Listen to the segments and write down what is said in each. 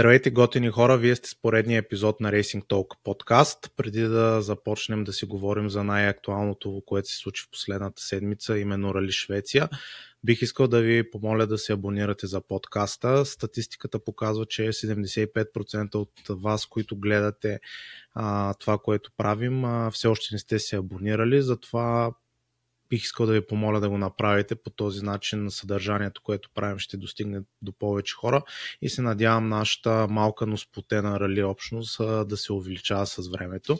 Здравейте, готини хора! Вие сте с поредния епизод на Racing Talk подкаст. Преди да започнем да си говорим за най-актуалното, което се случи в последната седмица, именно Рали Швеция, бих искал да ви помоля да се абонирате за подкаста. Статистиката показва, че 75% от вас, които гледате а, това, което правим, а, все още не сте се абонирали, затова бих искал да ви помоля да го направите по този начин на съдържанието, което правим ще достигне до повече хора и се надявам нашата малка, но сплотена рали общност да се увеличава с времето.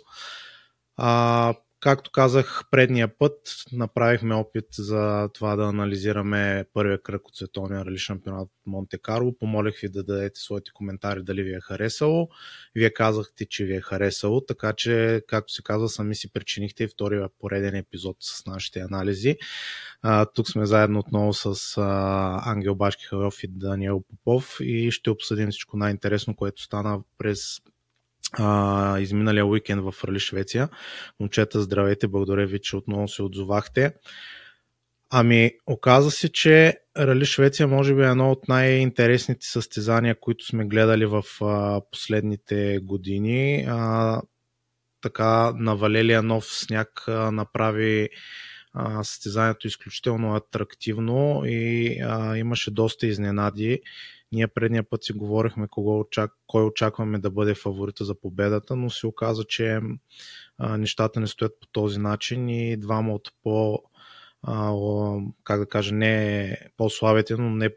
А, Както казах предния път, направихме опит за това да анализираме първия кръг от световния рали шампионат в Монте Карло. Помолих ви да дадете своите коментари дали ви е харесало. Вие казахте, че ви е харесало, така че, както се казва, сами си причинихте и втория пореден епизод с нашите анализи. А, тук сме заедно отново с а, Ангел Башки Харов и Даниел Попов и ще обсъдим всичко най-интересно, което стана през а, изминалия уикенд в Рали Швеция. Момчета, здравейте, благодаря ви, че отново се отзовахте. Ами, оказа се, че Рали Швеция може би е едно от най-интересните състезания, които сме гледали в а, последните години. А, така, навалелия нов сняг а, направи а, състезанието изключително атрактивно и а, имаше доста изненади. Ние предния път си говорихме кого очак... кой очакваме да бъде фаворита за победата, но се оказа, че а, нещата не стоят по този начин и двама от по а, как да кажа, не по-слабите, но не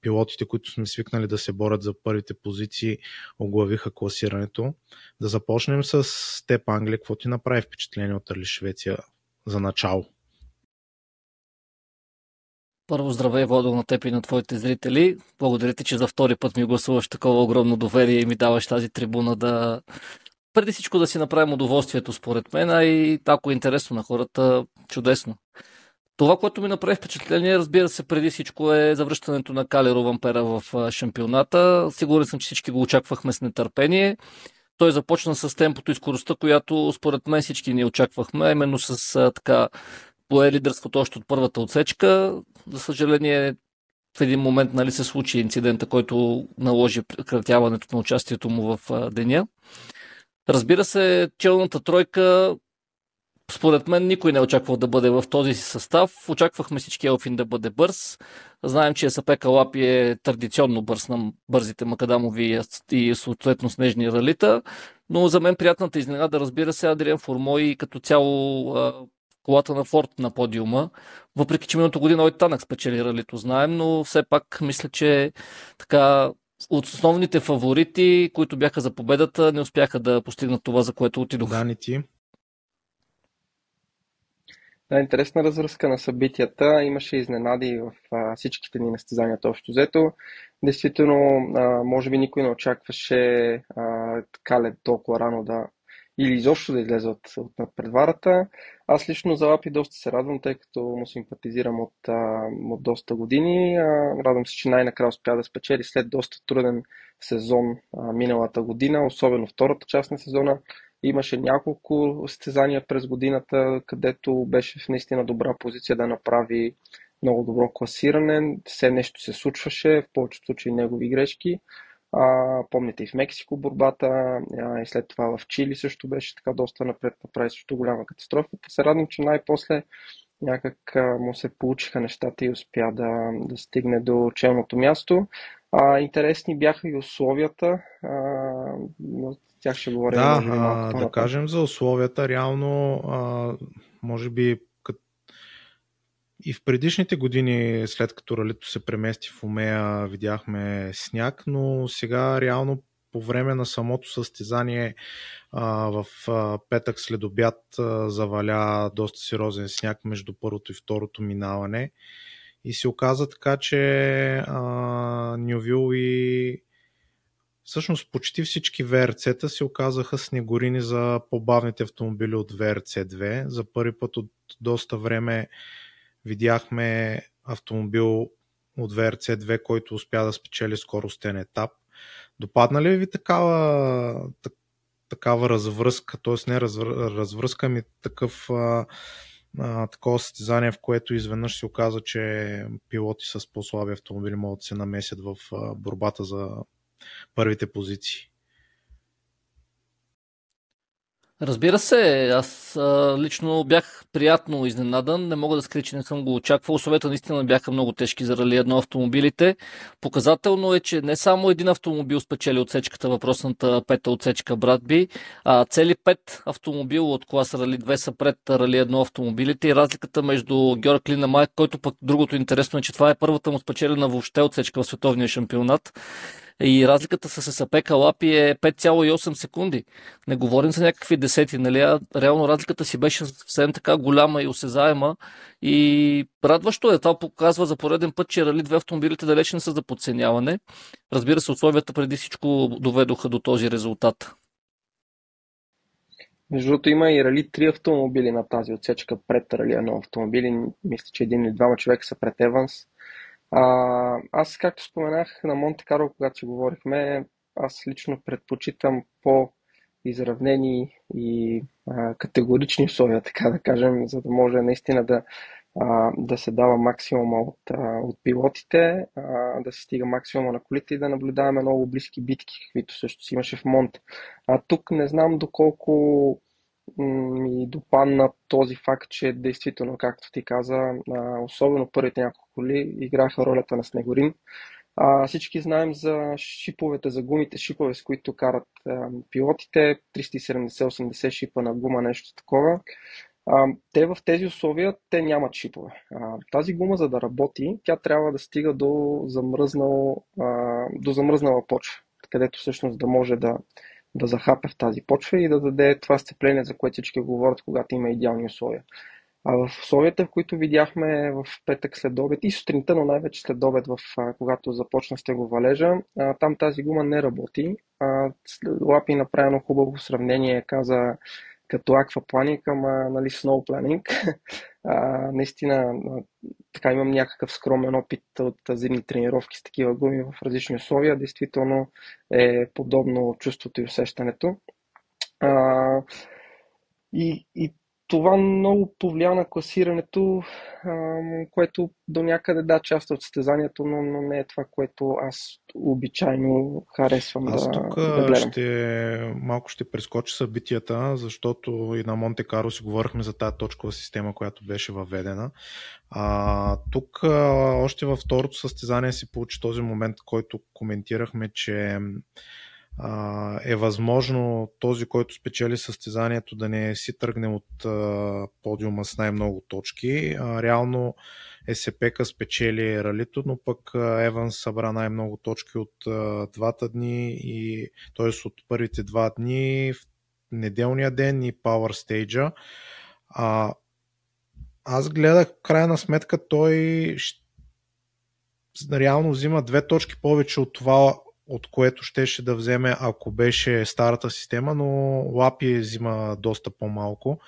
пилотите, които сме свикнали да се борят за първите позиции, оглавиха класирането. Да започнем с теб, Англия. Какво ти направи впечатление от Али Швеция за начало? Първо здравей, Водо, на теб и на твоите зрители. Благодаря ти, че за втори път ми гласуваш такова огромно доверие и ми даваш тази трибуна да... Преди всичко да си направим удоволствието, според мен, а и ако е интересно на хората, чудесно. Това, което ми направи впечатление, разбира се, преди всичко е завръщането на Калеро Вампера в шампионата. Сигурен съм, че всички го очаквахме с нетърпение. Той започна с темпото и скоростта, която според мен всички ни очаквахме, именно с така пое лидерството още от първата отсечка. За съжаление, в един момент нали, се случи инцидента, който наложи прекратяването на участието му в деня. Разбира се, челната тройка според мен никой не е очаквал да бъде в този си състав. Очаквахме всички Елфин да бъде бърз. Знаем, че СП Калапи е традиционно бърз на бързите макадамови и съответно снежни ралита. Но за мен приятната изненада, разбира се, Адриан Формой като цяло колата на Форд на подиума. Въпреки, че миналото година Ой Танък спечели ралито, знаем, но все пак мисля, че така от основните фаворити, които бяха за победата, не успяха да постигнат това, за което отидоха. Дани ти. Да, интересна развръзка на събитията. Имаше изненади в а, всичките ни настизанията общо взето. Действително, а, може би никой не очакваше а, Калет толкова рано да или изобщо да излезе от, от предварата. Аз лично за Лапи доста се радвам, тъй като му симпатизирам от, от доста години. Радвам се, че най-накрая успя да спечели след доста труден сезон миналата година, особено втората част на сезона. Имаше няколко състезания през годината, където беше в наистина добра позиция да направи много добро класиране. Все нещо се случваше, в повечето случаи негови грешки. А, помните и в Мексико борбата, а, и след това в Чили също беше така доста напред, направи също голяма катастрофа. Се радвам, че най-после някак а, му се получиха нещата и успя да, да стигне до челното място. А, интересни бяха и условията, а, но тях ще говорим. Да, а, да кажем за условията, реално а, може би и в предишните години, след като ралито се премести в Умея, видяхме сняг, но сега реално по време на самото състезание а, в а, петък след обяд а, заваля доста сериозен сняг между първото и второто минаване. И се оказа така, че а, Нювил и всъщност почти всички ВРЦ-та се оказаха снегорини за по-бавните автомобили от VRC2. За първи път от доста време видяхме автомобил от VRC2, който успя да спечели скоростен етап. Допадна ли ви такава, такава развръзка, т.е. не развръзка, ми такъв а, а, такова състезание, в което изведнъж се оказа, че пилоти с по-слаби автомобили могат да се намесят в борбата за първите позиции. Разбира се, аз а, лично бях приятно изненадан. Не мога да скрия, че не съм го очаквал. Условията наистина бяха много тежки за рали едно автомобилите. Показателно е, че не само един автомобил спечели отсечката, въпросната пета отсечка Братби, а цели пет автомобила от класа Рали 2 са пред Рали едно автомобилите и разликата между Георг Лина Майк, който пък другото интересно е, че това е първата му спечелена въобще отсечка в световния шампионат и разликата с САП Калапи е 5,8 секунди. Не говорим за някакви десети, нали? А реално разликата си беше съвсем така голяма и осезаема и радващо е. Това показва за пореден път, че Рали 2 автомобилите далеч не са за подценяване. Разбира се, условията преди всичко доведоха до този резултат. Между другото има и Рали 3 автомобили на тази отсечка пред Рали 1 автомобили. Мисля, че един или двама човека са пред Еванс. А, аз, както споменах на Монте Карло, когато си говорихме, аз лично предпочитам по-изравнени и а, категорични условия, така да кажем, за да може наистина да, а, да се дава максимума от, а, от пилотите, а, да се стига максимума на колите и да наблюдаваме много близки битки, каквито също си имаше в Монте. А тук не знам доколко ми допадна този факт, че действително, както ти каза, особено първите няколко коли играха ролята на снегорин. А, всички знаем за шиповете, за гумите, шипове, с които карат а, пилотите, 370-80 шипа на гума, нещо такова. А, те в тези условия, те нямат шипове. А, тази гума, за да работи, тя трябва да стига до, замръзнал, а, до замръзнала почва, където всъщност да може да, да захапе в тази почва и да даде това сцепление, за което всички говорят, когато има идеални условия. А в условията, в които видяхме в петък след обед и сутринта, но най-вече след обед, в, когато започна валежа, там тази гума не работи. Лапи направено хубаво сравнение, каза като аквапланик, ама нали, сноупланинг. наистина, така имам някакъв скромен опит от зимни тренировки с такива гуми в различни условия. Действително е подобно чувството и усещането. А, и, и това много повлия на класирането, което до някъде да, част от състезанието, но, но не е това, което аз обичайно харесвам аз да, тук да гледам. Ще, малко ще прескоча събитията, защото и на Монте Каро си говорихме за тази точкова система, която беше въведена. А, тук още във второто състезание си получи този момент, който коментирахме, че е възможно този, който спечели състезанието да не си тръгне от подиума с най-много точки. Реално СПК спечели ралито, но пък Еван събра най-много точки от двата дни и т.е. от първите два дни в неделния ден и Power Stage. А, аз гледах в крайна сметка той реално взима две точки повече от това, от което щеше да вземе, ако беше старата система, но Лапи взима доста по-малко.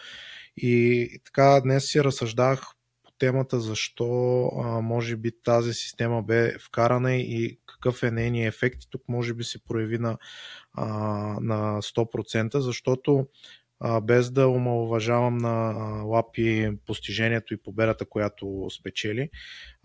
И така днес си разсъждах по темата защо а, може би тази система бе вкарана и какъв е нейният ефект. И тук може би се прояви на, а, на 100%, защото без да омалуважавам на Лапи постижението и победата, която спечели.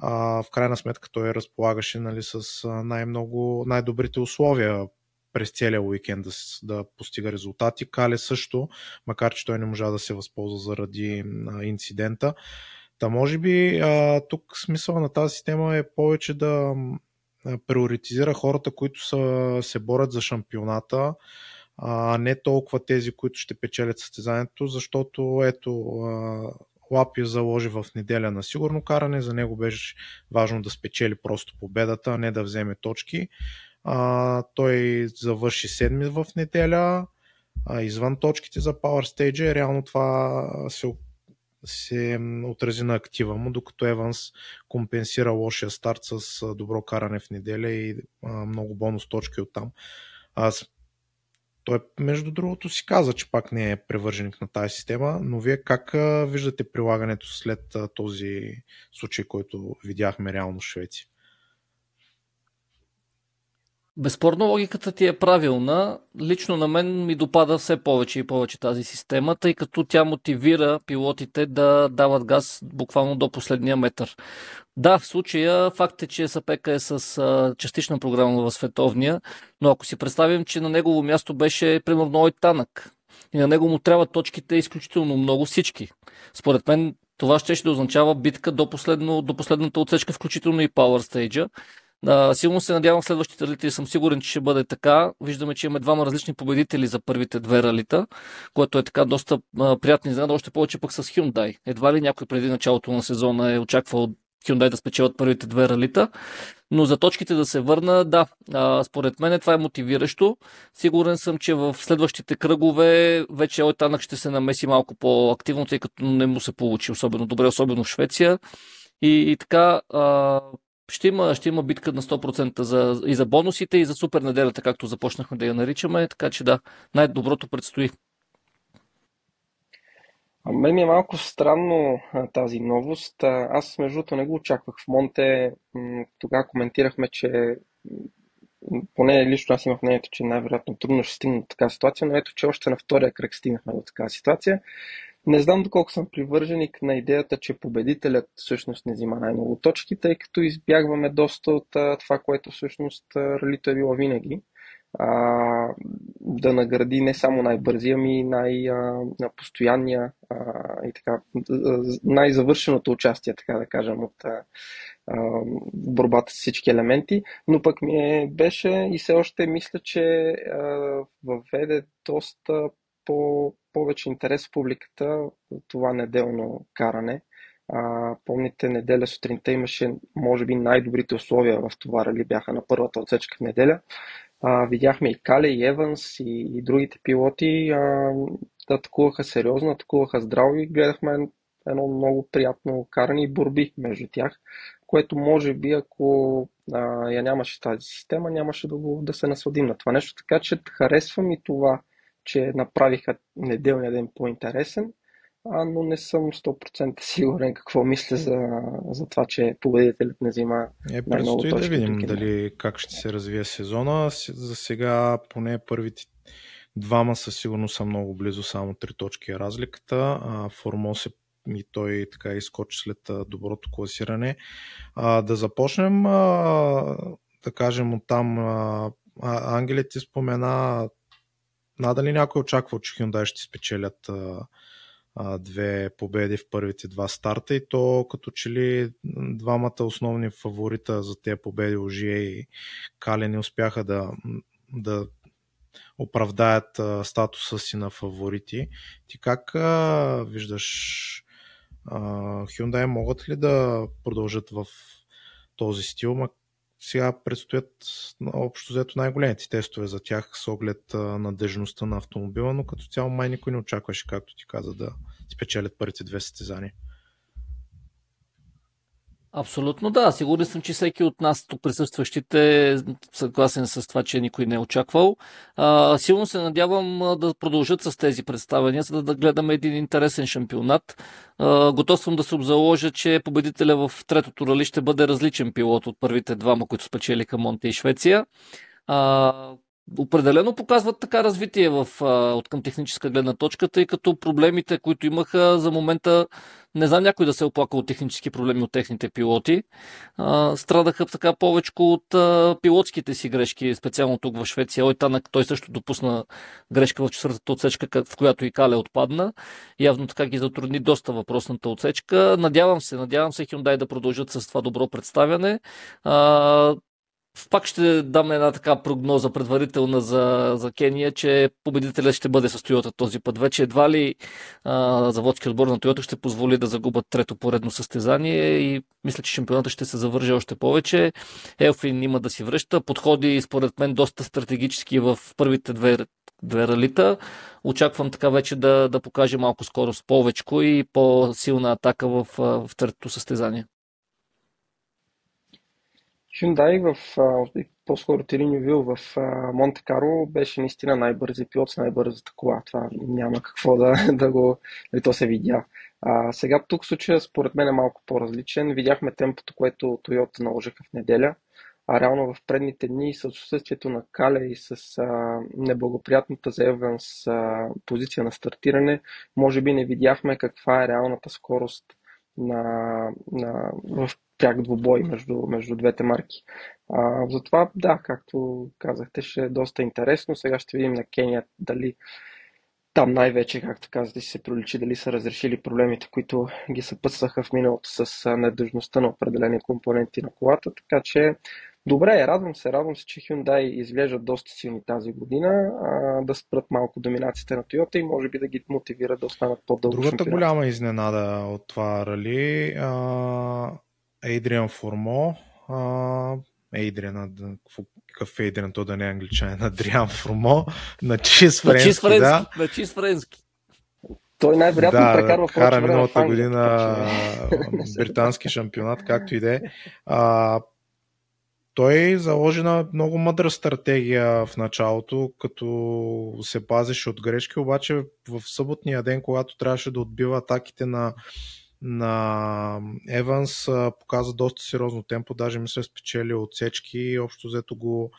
В крайна сметка той разполагаше нали, с най-много, най-добрите условия през целия уикенд да, да постига резултати. Кале също, макар че той не можа да се възползва заради инцидента. Та може би тук смисъл на тази система е повече да приоритизира хората, които са, се борят за шампионата, а не толкова тези, които ще печелят състезанието, защото ето Лапи заложи в неделя на сигурно каране, за него беше важно да спечели просто победата, а не да вземе точки. А, той завърши седми в неделя, а, извън точките за Power Stage, реално това се, се отрази на актива му, докато Еванс компенсира лошия старт с добро каране в неделя и а, много бонус точки оттам. Аз той, между другото, си каза, че пак не е превърженик на тази система, но вие как виждате прилагането след този случай, който видяхме реално в Швеция? Безспорно логиката ти е правилна. Лично на мен ми допада все повече и повече тази система, тъй като тя мотивира пилотите да дават газ буквално до последния метър. Да, в случая факт е, че Сапека е с а, частична програма в световния, но ако си представим, че на негово място беше примерно Танък и на него му трябва точките изключително много всички. Според мен това ще, ще означава битка до, последно, до последната отсечка, включително и Power Stage. А, силно се надявам следващите ралити и съм сигурен, че ще бъде така. Виждаме, че имаме двама различни победители за първите две ралита, което е така доста а, приятно изненада, още повече пък с Hyundai. Едва ли някой преди началото на сезона е очаквал Hyundai да спечелят първите две ралита. Но за точките да се върна, да, а, според мен това е мотивиращо. Сигурен съм, че в следващите кръгове вече Ойтанък ще се намеси малко по-активно, тъй като не му се получи особено добре, особено в Швеция. И, и така, а, ще има, ще има битка на 100% за, и за бонусите, и за супер неделята, както започнахме да я наричаме. Така че да, най-доброто предстои. А мен ми е малко странно тази новост. Аз между другото не го очаквах в Монте. Тогава коментирахме, че поне лично аз имах мнението, че най-вероятно трудно ще стигне до така ситуация, но ето, че още на втория кръг стигнахме до така ситуация. Не знам доколко съм привърженик на идеята, че победителят всъщност не взима най-много точки, тъй като избягваме доста от това, което всъщност ралито е било винаги. А, да награди не само най-бързия, ами най-постоянния и така, най-завършеното участие, така да кажем, от а, борбата с всички елементи, но пък ми е, беше и все още мисля, че а, въведе доста по, повече интерес в публиката това неделно каране. А, помните, неделя сутринта имаше, може би, най-добрите условия в това рали бяха на първата отсечка в неделя. А, видяхме и Кале, и Еванс, и, и другите пилоти а, атакуваха сериозно, атакуваха здраво и гледахме едно много приятно каране и борби между тях, което може би, ако а, я нямаше тази система, нямаше да, го, да се насладим на това нещо. Така че харесвам и това, че направиха неделния ден по-интересен, а, но не съм 100% сигурен какво мисля за, за това, че победителят не взима е, точки. да видим дали как ще се развие сезона. За сега поне първите двама със сигурност са много близо, само три точки е разликата. Формос е и той така изкочи след доброто класиране. А, да започнем, а, да кажем от там. А, Ангелите ти спомена надали някой очаква, че Hyundai ще спечелят а, а, две победи в първите два старта и то като че ли двамата основни фаворита за тези победи, Ожие и Кали, не успяха да, да оправдаят а, статуса си на фаворити. Ти как а, виждаш а, Hyundai могат ли да продължат в този стил, сега предстоят общо взето най-големите тестове за тях с оглед надежността на автомобила, но като цяло май никой не очакваше, както ти каза, да спечелят първите две състезания. Абсолютно да. Сигурен съм, че всеки от нас тук присъстващите е съгласен с това, че никой не е очаквал. А, силно се надявам да продължат с тези представения, за да гледаме един интересен шампионат. А, готов съм да се обзаложа, че победителя в третото рали ще бъде различен пилот от първите двама, които спечелиха Монте и Швеция. А, определено показват така развитие в, от към техническа гледна точка, тъй като проблемите, които имаха за момента, не знам някой да се е оплака от технически проблеми от техните пилоти. А, страдаха така повече от а, пилотските си грешки, специално тук в Швеция. Ой, Танък, той също допусна грешка в четвъртата отсечка, в която и Кале отпадна. Явно така ги затрудни доста въпросната отсечка. Надявам се, надявам се Hyundai да продължат с това добро представяне. А, пак ще дам една така прогноза предварителна за, за Кения, че победителят ще бъде с Тойота този път. Вече едва ли а, заводски отбор на Тойота ще позволи да загубят трето поредно състезание и мисля, че шампионата ще се завърже още повече. Елфин има да си връща. Подходи, според мен, доста стратегически в първите две, две ралита. Очаквам така вече да, да покаже малко скорост повечко и по-силна атака в, в третото състезание. Hyundai в по-скоро Вил в Монте Карло беше наистина най-бързи пилот с най-бързата кола. Това няма какво да, да го... Нали, то се видя. А, сега тук случая според мен е малко по-различен. Видяхме темпото, което Toyota наложиха в неделя. а реално в предните дни с отсъствието на Кале и с а, неблагоприятната за Еванс а, позиция на стартиране, може би не видяхме каква е реалната скорост на, на, в пряк двубой между, между двете марки. А, затова, да, както казахте, ще е доста интересно. Сега ще видим на Кения дали там най-вече, както казахте, ще се проличи дали са разрешили проблемите, които ги съпътстваха в миналото с недъжността на определени компоненти на колата. Така че, добре, радвам се, радвам се, че Hyundai изглеждат доста силни тази година, а, да спрат малко доминацията на Toyota и може би да ги мотивират да останат по-дълго Другата шампионат. голяма изненада от това рали, Ейдриан Формо, Ейдриан, какъв е Ейдриан, то да не е англичанин, Адриан Формо, на чист френски, на чист френски, да. На чист френски. Той най-вероятно да, прекарва кара миналата година британски шампионат, както и да е. Той заложи на много мъдра стратегия в началото, като се пазеше от грешки, обаче в съботния ден, когато трябваше да отбива атаките на на Еванс показа доста сериозно темпо, даже мисля спечели отсечки и общо взето го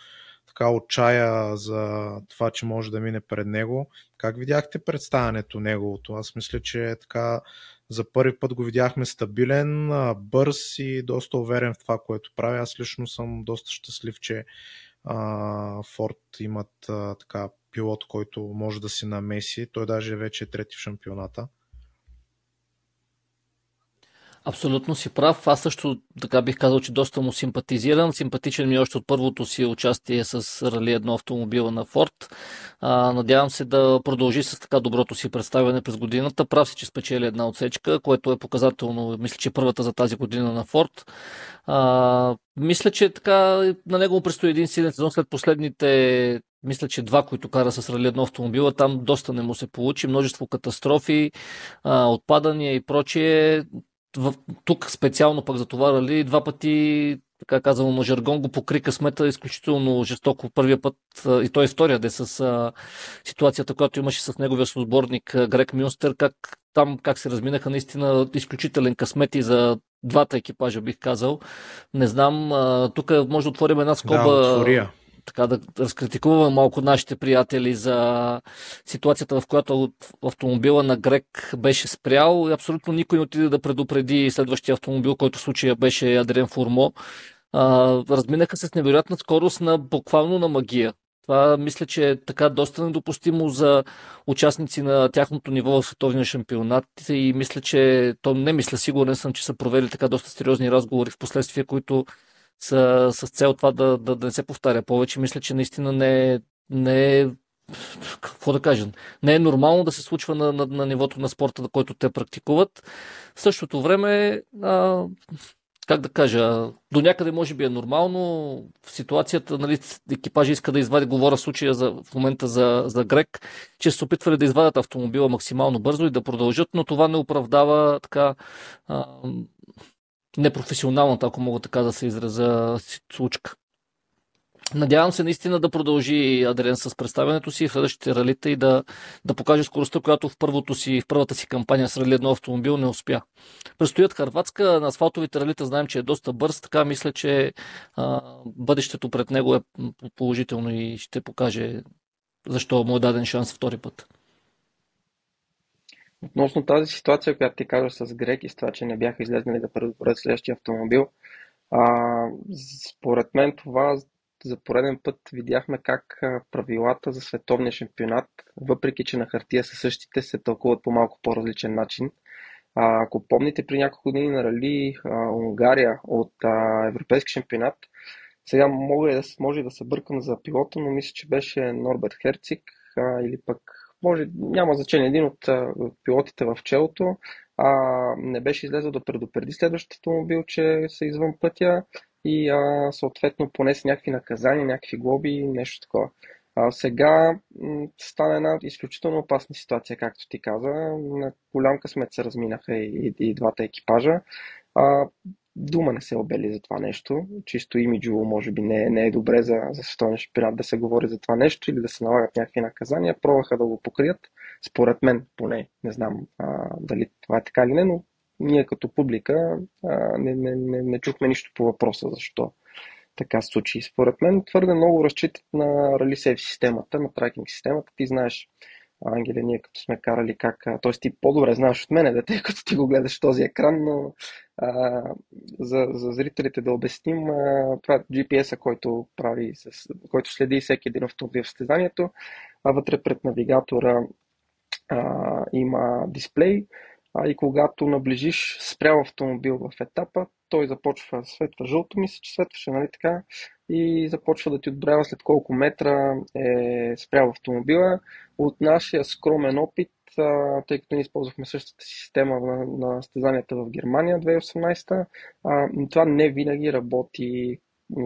така отчая за това, че може да мине пред него. Как видяхте представянето неговото? Аз мисля, че е така за първи път го видяхме стабилен, бърз и доста уверен в това, което прави. Аз лично съм доста щастлив, че а, Форд имат а, така пилот, който може да си намеси. Той даже вече е трети в шампионата. Абсолютно си прав. Аз също така бих казал, че доста му симпатизирам. Симпатичен ми е още от първото си участие с Рали едно автомобила на Форд. Надявам се да продължи с така доброто си представяне през годината. Прав си, че спечели една отсечка, което е показателно. Мисля, че първата за тази година на Форд. Мисля, че така на него предстои един силен сезон след последните мисля, че два, които кара с рали едно автомобила, там доста не му се получи, множество катастрофи, отпадания и прочие тук специално пък за това рали два пъти така казано на жаргон, го покри късмета изключително жестоко. Първия път и той е втория де с а, ситуацията, която имаше с неговия сборник Грек Мюнстер, как там как се разминаха наистина изключителен късмет и за двата екипажа, бих казал. Не знам, тук може да отворим една скоба. Да, така да разкритикуваме малко нашите приятели за ситуацията, в която автомобила на Грек беше спрял абсолютно никой не отиде да предупреди следващия автомобил, който в случая беше Адриен Фурмо. А, разминаха се с невероятна скорост на буквално на магия. Това мисля, че е така доста недопустимо за участници на тяхното ниво в световния шампионат и мисля, че то не мисля, сигурен съм, че са провели така доста сериозни разговори в последствие, които с, с цел това да, да, да не се повтаря повече. Мисля, че наистина не е, не е какво да кажем, не е нормално да се случва на, на, на нивото на спорта, на който те практикуват. В същото време, а, как да кажа, до някъде може би е нормално. В ситуацията, нали, екипажа иска да извади, говоря случая за, в момента за, за Грек, че се опитвали да извадят автомобила максимално бързо и да продължат, но това не оправдава така а, непрофесионалната, ако мога така да се изразя, случка. Надявам се наистина да продължи Адриан с представянето си в следващите ралита и да, да покаже скоростта, която в, първото си, в първата си кампания с рали едно автомобил не успя. Престоят Харватска, на асфалтовите ралита знаем, че е доста бърз, така мисля, че а, бъдещето пред него е положително и ще покаже защо му е даден шанс втори път. Относно тази ситуация, която ти казваш с Грек и с това, че не бяха излезнали да предупредят следващия автомобил, а, според мен това за пореден път видяхме как правилата за световния шампионат, въпреки че на хартия са същите, се тълкуват по малко по-различен начин. А, ако помните при няколко години на Рали а, Унгария от а, Европейски шампионат, сега мога да, може да се бъркам за пилота, но мисля, че беше Норберт Херцик а, или пък може, няма значение, един от пилотите в челото а, не беше излезъл да предупреди следващото автомобил, че са извън пътя и а, съответно понесе някакви наказания, някакви глоби, нещо такова. А, сега стана една изключително опасна ситуация, както ти каза. На голям късмет се разминаха и, и, и двата екипажа. А, дума не се обели за това нещо. Чисто имиджово, може би, не, не е добре за, за световния шампионат да се говори за това нещо или да се налагат някакви наказания. Пробваха да го покрият, според мен поне. Не знам а, дали това е така или не, но ние като публика а, не, не, не, не чухме нищо по въпроса защо така се случи. Според мен твърде много разчитат на Rally системата, на тракинг системата. Ти знаеш, Ангеле, ние като сме карали как... Т.е. ти по-добре знаеш от мене, дете, като ти го гледаш този екран, но а, за, за зрителите да обясним, а, това е GPS-а, който, прави, с, който следи всеки един автомобил в състезанието, а вътре пред навигатора а, има дисплей, а и когато наближиш спрял автомобил в етапа, той започва, светва жълто, мисля, че светваше, нали така, и започва да ти отбрява след колко метра е спрял автомобила. От нашия скромен опит, тъй като ние използвахме същата система на, на в Германия 2018, това не винаги работи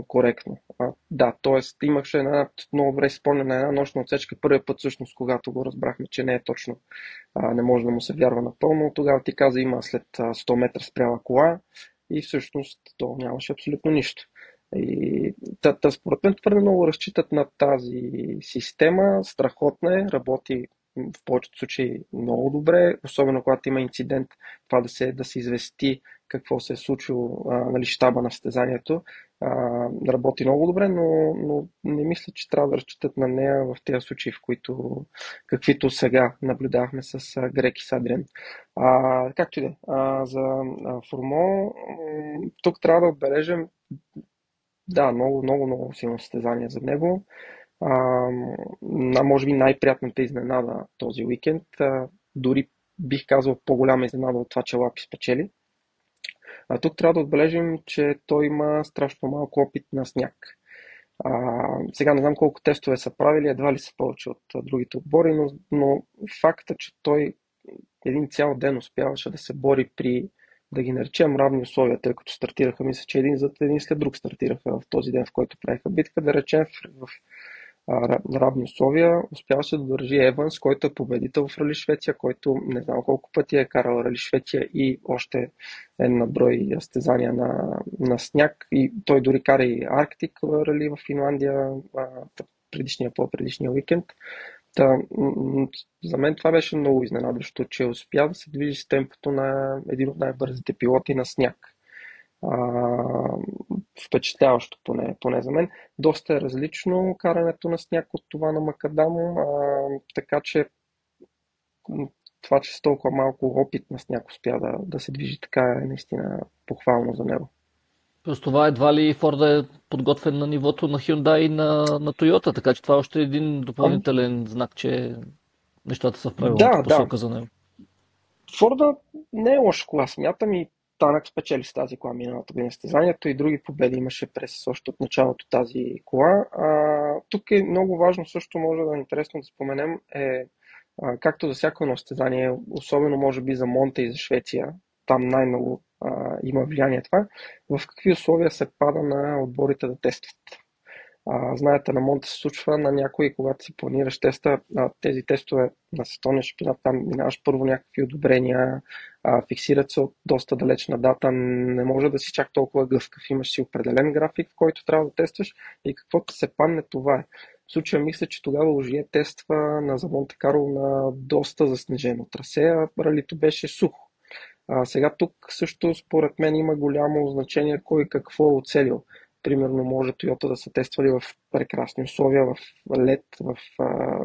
коректно. А, да, т.е. имаше една, много добре спомням на една нощна отсечка, първият път всъщност, когато го разбрахме, че не е точно, а, не може да му се вярва напълно. Тогава ти каза, има след 100 метра спряла кола и всъщност то нямаше абсолютно нищо. И та, та, според мен твърде много разчитат на тази система, страхотна е, работи в повечето случаи много добре, особено когато има инцидент, това да се, да се извести какво се е случило а, нали, щаба на състезанието. Работи много добре, но, но не мисля, че трябва да разчитат на нея в тези случаи, в които каквито сега наблюдавахме с а, Грек и Садрен. А, както и да. За а, Формо, тук трябва да отбележим да, много, много, много силно състезание за него. А, може би най-приятната изненада този уикенд. А, дори бих казал по-голяма изненада от това, че Лапи спечели. А тук трябва да отбележим, че той има страшно малко опит на сняг. А, сега не знам колко тестове са правили, едва ли са повече от другите отбори, но, но факта, че той един цял ден успяваше да се бори при, да ги наречем равни условия, тъй като стартираха, мисля, че един зад един след друг стартираха в този ден, в който правиха битка, да речем в, в на равни условия. Успяваше да държи Еванс, който е победител в Рали Швеция, който не знам колко пъти е карал Рали Швеция и още е на брой разтезания на, на сняг. И той дори кара и Арктик Рали в Финландия предишния, по-предишния уикенд. Та, за мен това беше много изненадващо, че успя да се движи с темпото на един от най-бързите пилоти на сняг впечатляващо поне, поне за мен. Доста е различно карането на сняг от това на Макадам, а, така че това, че с толкова малко опит на сняг успя да, да се движи така е наистина похвално за него. Плюс това едва ли Форда е подготвен на нивото на Hyundai и на, на Toyota, така че това е още един допълнителен знак, че нещата са в правилната да, посока да. за него. Форда не е лоша кола, смятам и Танък спечели с тази кола миналата година състезанието и други победи имаше през още от началото тази кола. А, тук е много важно също, може да е интересно да споменем, е а, както за всяко едно състезание, особено може би за Монта и за Швеция, там най-много а, има влияние това, в какви условия се пада на отборите да тестват. А, знаете, на Монте се случва на някои, когато си планираш теста, а, тези тестове на световния шампионат, там минаваш първо някакви одобрения, а, фиксират се от доста далечна дата, не може да си чак толкова гъвкав, имаш си определен график, в който трябва да тестваш и каквото се падне, това е. В случая мисля, че тогава Ожие тества на за Монте Карло на доста заснежено трасе, а ралито беше сухо. А, сега тук също според мен има голямо значение кой какво е оцелил примерно може Toyota да са тествали в прекрасни условия, в лед, в а,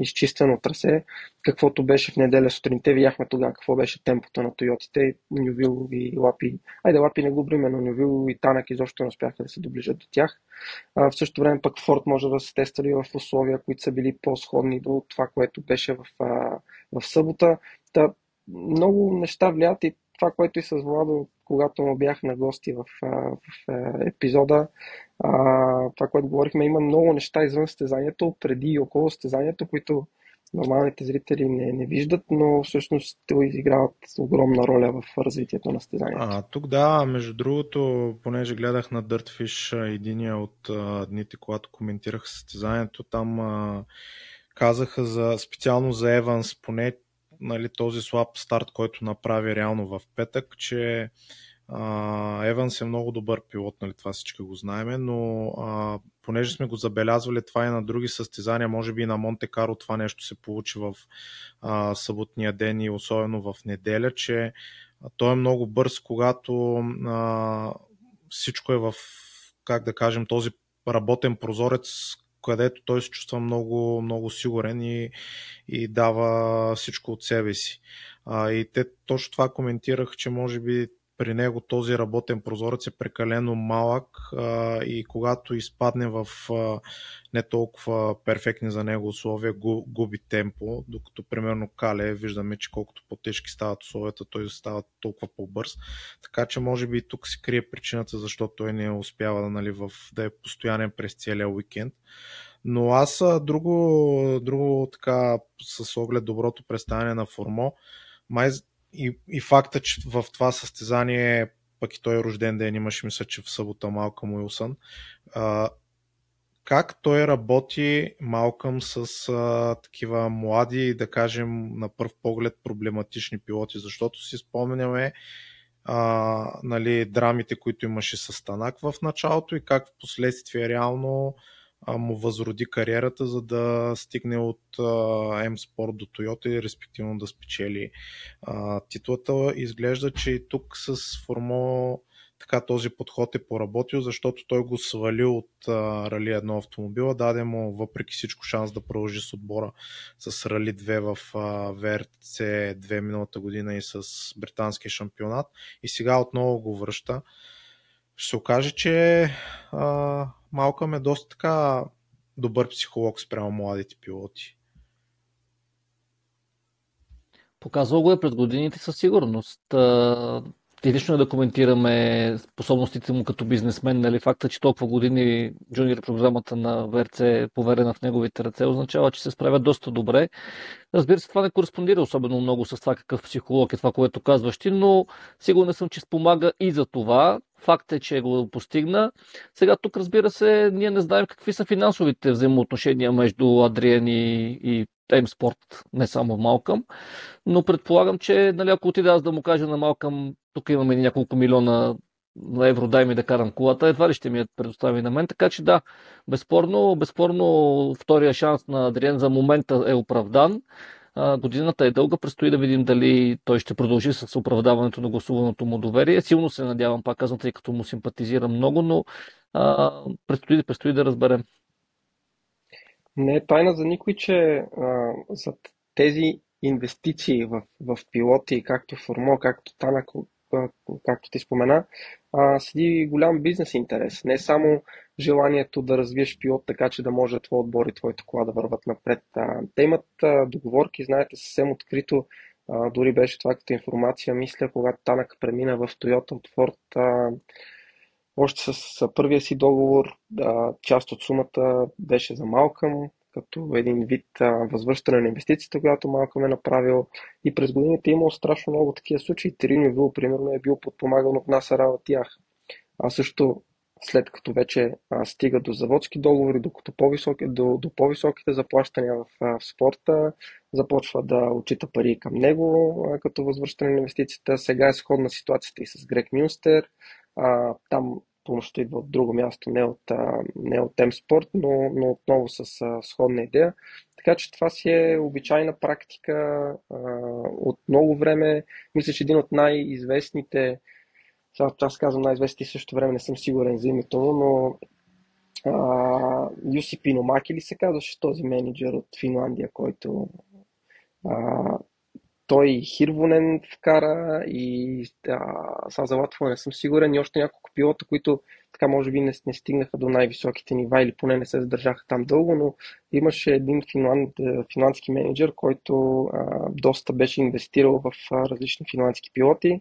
изчистено трасе, каквото беше в неделя сутринта. Видяхме тогава какво беше темпото на Тойотите, Нювил и Лапи. Айде, Лапи не го бриме, но Нювил и Танък изобщо не успяха да се доближат до тях. А, в същото време пък Форд може да се тествали в условия, които са били по-сходни до това, което беше в, а, в събота. Та, много неща влият и това, което и с Владо, когато му бях на гости в, в, епизода, а, това, което говорихме, има много неща извън състезанието, преди и около състезанието, които нормалните зрители не, не виждат, но всъщност те изиграват огромна роля в развитието на състезанието. А, тук да, между другото, понеже гледах на Dirtfish единия от а, дните, когато коментирах състезанието, там а, казаха за, специално за Еванс, поне нали, този слаб старт, който направи реално в петък, че а, Еванс е много добър пилот, нали, това всички го знаеме, но а, понеже сме го забелязвали това и на други състезания, може би и на Монте Каро това нещо се получи в а, съботния ден и особено в неделя, че той е много бърз, когато а, всичко е в как да кажем, този работен прозорец, където той се чувства много, много сигурен и, и дава всичко от себе си. А, и те точно това коментирах, че може би при него този работен прозорец е прекалено малък а, и когато изпадне в а, не толкова перфектни за него условия, губи темпо, докато примерно Кале виждаме, че колкото по-тежки стават условията, той става толкова по-бърз. Така че може би и тук се крие причината, защо той не успява нали, в, да е постоянен през целия уикенд. Но аз друго, друго така с оглед доброто представяне на Формо, май и, и факта, че в това състезание пък и той е рожден ден имаше, мисля, че в събота Малкъм Уилсън. А, как той работи Малкъм с а, такива млади, да кажем, на първ поглед проблематични пилоти, защото си спомняме а, нали, драмите, които имаше с Станак в началото и как в последствие реално му възроди кариерата, за да стигне от M-Sport до Toyota и респективно да спечели а, титлата. Изглежда, че и тук с Формо така този подход е поработил, защото той го свали от а, Рали 1 автомобила, даде му въпреки всичко шанс да продължи с отбора с Рали 2 в а, ВРЦ 2 миналата година и с британския шампионат и сега отново го връща. Ще се окаже, че а, Малкъм е доста така добър психолог спрямо младите пилоти. Показвал го е пред годините със сигурност. Лично е да коментираме способностите му като бизнесмен, нали, факта, че толкова години джуниор програмата на ВРЦ е поверена в неговите ръце, означава, че се справя доста добре. Разбира се, това не кореспондира особено много с това какъв психолог е това, което казваш ти, но сигурен съм, че спомага и за това. Факт е, че го постигна. Сега тук, разбира се, ние не знаем какви са финансовите взаимоотношения между Адриен и, и Спорт, не само Малкъм. Но предполагам, че нали, ако отида аз да му кажа на Малкъм, тук имаме няколко милиона на евро, дай ми да карам колата, едва ли ще ми я предостави на мен. Така че да, безспорно, безспорно втория шанс на Адриен за момента е оправдан. Годината е дълга, предстои да видим дали той ще продължи с оправдаването на гласуваното му доверие. Силно се надявам, пак казвам, тъй като му симпатизирам много, но а, предстои, предстои да разберем. Не е тайна за никой, че а, за тези инвестиции в, в пилоти, както Формо, както Танак, както ти спомена, а, седи голям бизнес интерес. Не само желанието да развиеш пилот така, че да може твой отбор и твоята кола да върват напред. А, те имат а, договорки, знаете, съвсем открито. А, дори беше това като информация, мисля, когато Танък премина в Toyota от Ford. Още с първия си договор, а, част от сумата беше за Малкъм, като един вид а, възвръщане на инвестициите, която Малкъм е направил. И през годините е имало страшно много такива случаи. Териньо Вил, примерно, е бил подпомаган от нас от тях. А също след като вече а, стига до заводски договори, докато по-високи, до, до по-високите заплащания в, а, в спорта, започва да отчита пари към него а, като възвръщане на инвестицията. Сега е сходна ситуацията и с Грек Мюнстер. А, там помощта идва от друго място, не от, не от Темспорт, но, но отново с а, сходна идея. Така че това си е обичайна практика а, от много време. Мисля, че един от най-известните, сега аз казвам най-известни, също време не съм сигурен за името му, но Юси Пиномаки ли се казваше този менеджер от Финландия, който а, той Хирвонен вкара и сам за Латвия не съм сигурен. И още няколко пилота, които така може би не, не стигнаха до най-високите нива или поне не се задържаха там дълго, но имаше един финланд, е, финландски менеджер, който а, доста беше инвестирал в а, различни финландски пилоти.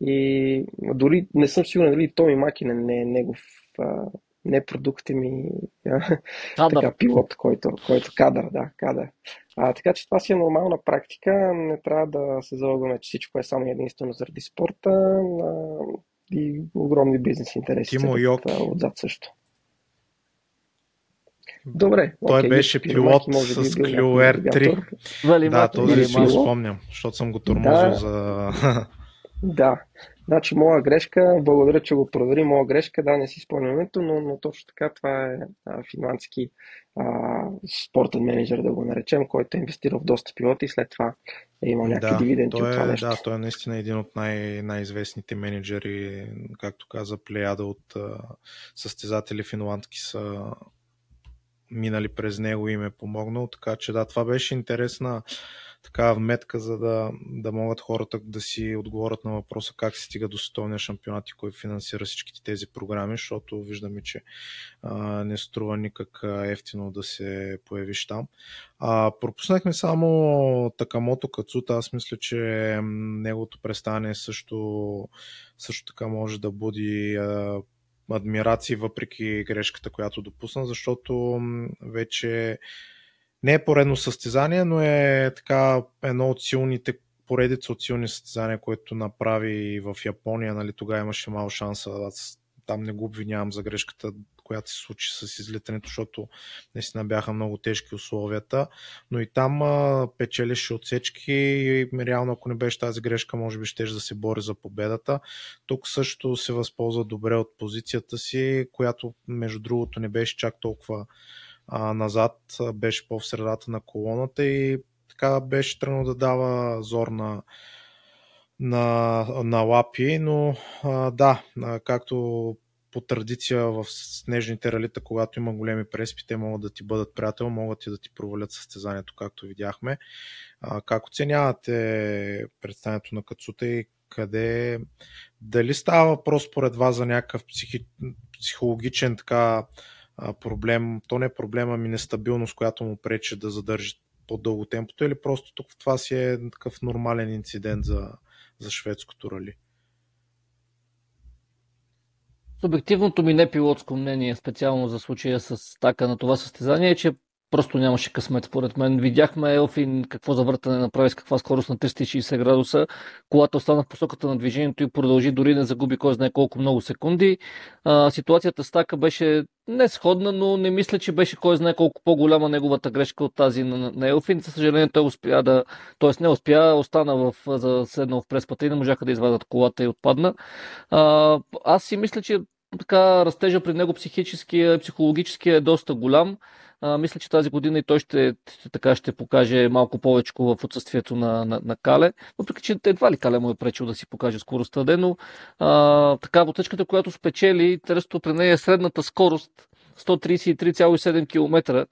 И дори не съм сигурен дали Томи Макинен не е негов а, не продукт ми така, пилот, който, който кадър, да, кадър. А, така че това си е нормална практика. Не трябва да се залъгваме, че всичко е само единствено заради спорта а, и огромни бизнес интереси. Тимо Йоки. Отзад също. Добре. Той окей, беше пилот може с Clio R3. да, този си го спомням, защото съм го тормозил да. за... да. Значи, моя грешка, благодаря, че го провери, моя грешка, да, не си спомням но, но точно така, това е а, финански а, спортен менеджер, да го наречем, който е инвестирал в доста пилоти и след това е имал някакви да, дивиденти от това е, нещо. Да, той е наистина един от най- най-известните менеджери, както каза, плеяда от а, състезатели финландки са минали през него и ме е помогнал, така че да, това беше интересна такава вметка, за да, да могат хората да си отговорят на въпроса как се стига до световния шампионат и кой финансира всичките тези програми, защото виждаме, че а, не струва никак ефтино да се появиш там. А, пропуснахме само Такамото Кацута. Аз мисля, че неговото представяне също, също така може да буди а, адмирации, въпреки грешката, която допусна, защото вече не е поредно състезание, но е така едно от силните поредица от силни състезания, което направи в Япония. Нали, тогава имаше мал шанса. Аз там не го обвинявам за грешката, която се случи с излитането, защото наистина бяха много тежки условията. Но и там а, печелеше отсечки и реално ако не беше тази грешка, може би ще да се бори за победата. Тук също се възползва добре от позицията си, която между другото не беше чак толкова а, назад, беше по-в средата на колоната и така беше тръгнал да дава зор на, на, на лапи, но а, да, както по традиция в снежните ралита, когато има големи преспи, те могат да ти бъдат приятел, могат и да ти провалят състезанието, както видяхме. А, как оценявате представянето на Кацута и къде, дали става въпрос според вас за някакъв психи, психологичен така проблем, то не е проблема, ами нестабилност, която му пречи да задържи по-дълго темпото или просто тук това си е такъв нормален инцидент за, за шведското рали? Субективното ми не пилотско мнение, специално за случая с така на това състезание, е, че просто нямаше късмет, според мен. Видяхме Елфин какво завъртане направи с каква скорост на 360 градуса. Колата остана в посоката на движението и продължи, дори не загуби кой знае колко много секунди. А, ситуацията с Така беше не сходна, но не мисля, че беше кой знае колко по-голяма неговата грешка от тази на, на Елфин. За съжаление, той успя да. Тоест не успя, остана в, за седнал в преспата и не можаха да извадат колата и отпадна. А, аз си мисля, че така растежа при него психически, психологически е доста голям. А, мисля, че тази година и той ще, така ще покаже малко повече в отсъствието на, на, на Кале. Въпреки, че едва ли Кале му е пречил да си покаже скоростта, де, но а, така, отсечката, която спечели, интересното при нея е средната скорост 133,7 км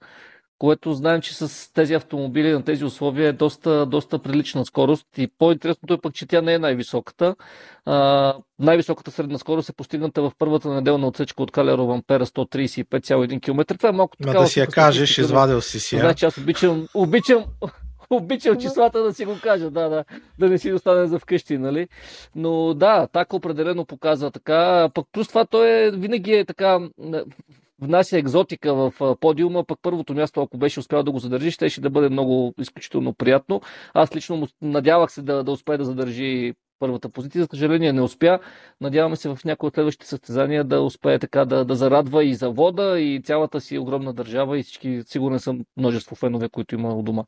което знаем, че с тези автомобили на тези условия е доста, доста прилична скорост. И по-интересното е пък, че тя не е най-високата. А, най-високата средна скорост е постигната в първата неделна отсечка от Калеро Вампера 135,1 км. Това е малко така. да си я кажеш, извадил си си. Значи аз обичам, обичам, обичам числата да си го кажа, да, да, да не си остане за вкъщи, нали? Но да, така определено показва така. Пък плюс това той е, винаги е така внася екзотика в подиума, пък първото място, ако беше успял да го задържи, ще, да бъде много изключително приятно. Аз лично му надявах се да, да успее да задържи първата позиция. За съжаление не успя. Надяваме се в някои от следващите състезания да успее така да, да зарадва и завода, и цялата си огромна държава, и всички, сигурен съм, множество фенове, които има у дома.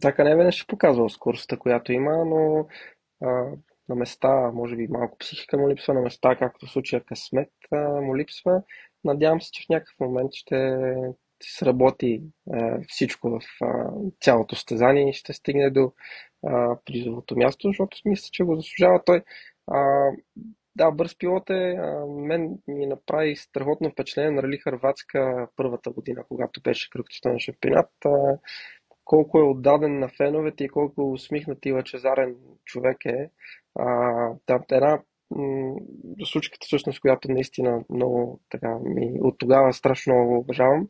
Така не веднъж ще показва скоростта, която има, но а, на места, може би малко психика му липсва, на места, както в случая късмет му липсва. Надявам се, че в някакъв момент ще сработи всичко в цялото стезание и ще стигне до призовото място, защото мисля, че го заслужава той. Да, бърз пилот е. Мен ми направи страхотно впечатление на Рали Харватска първата година, когато беше кръгчетен шампионат колко е отдаден на феновете и колко усмихнат и лъчезарен човек е. А, една случката, всъщност, която наистина много така ми от тогава страшно много обожавам.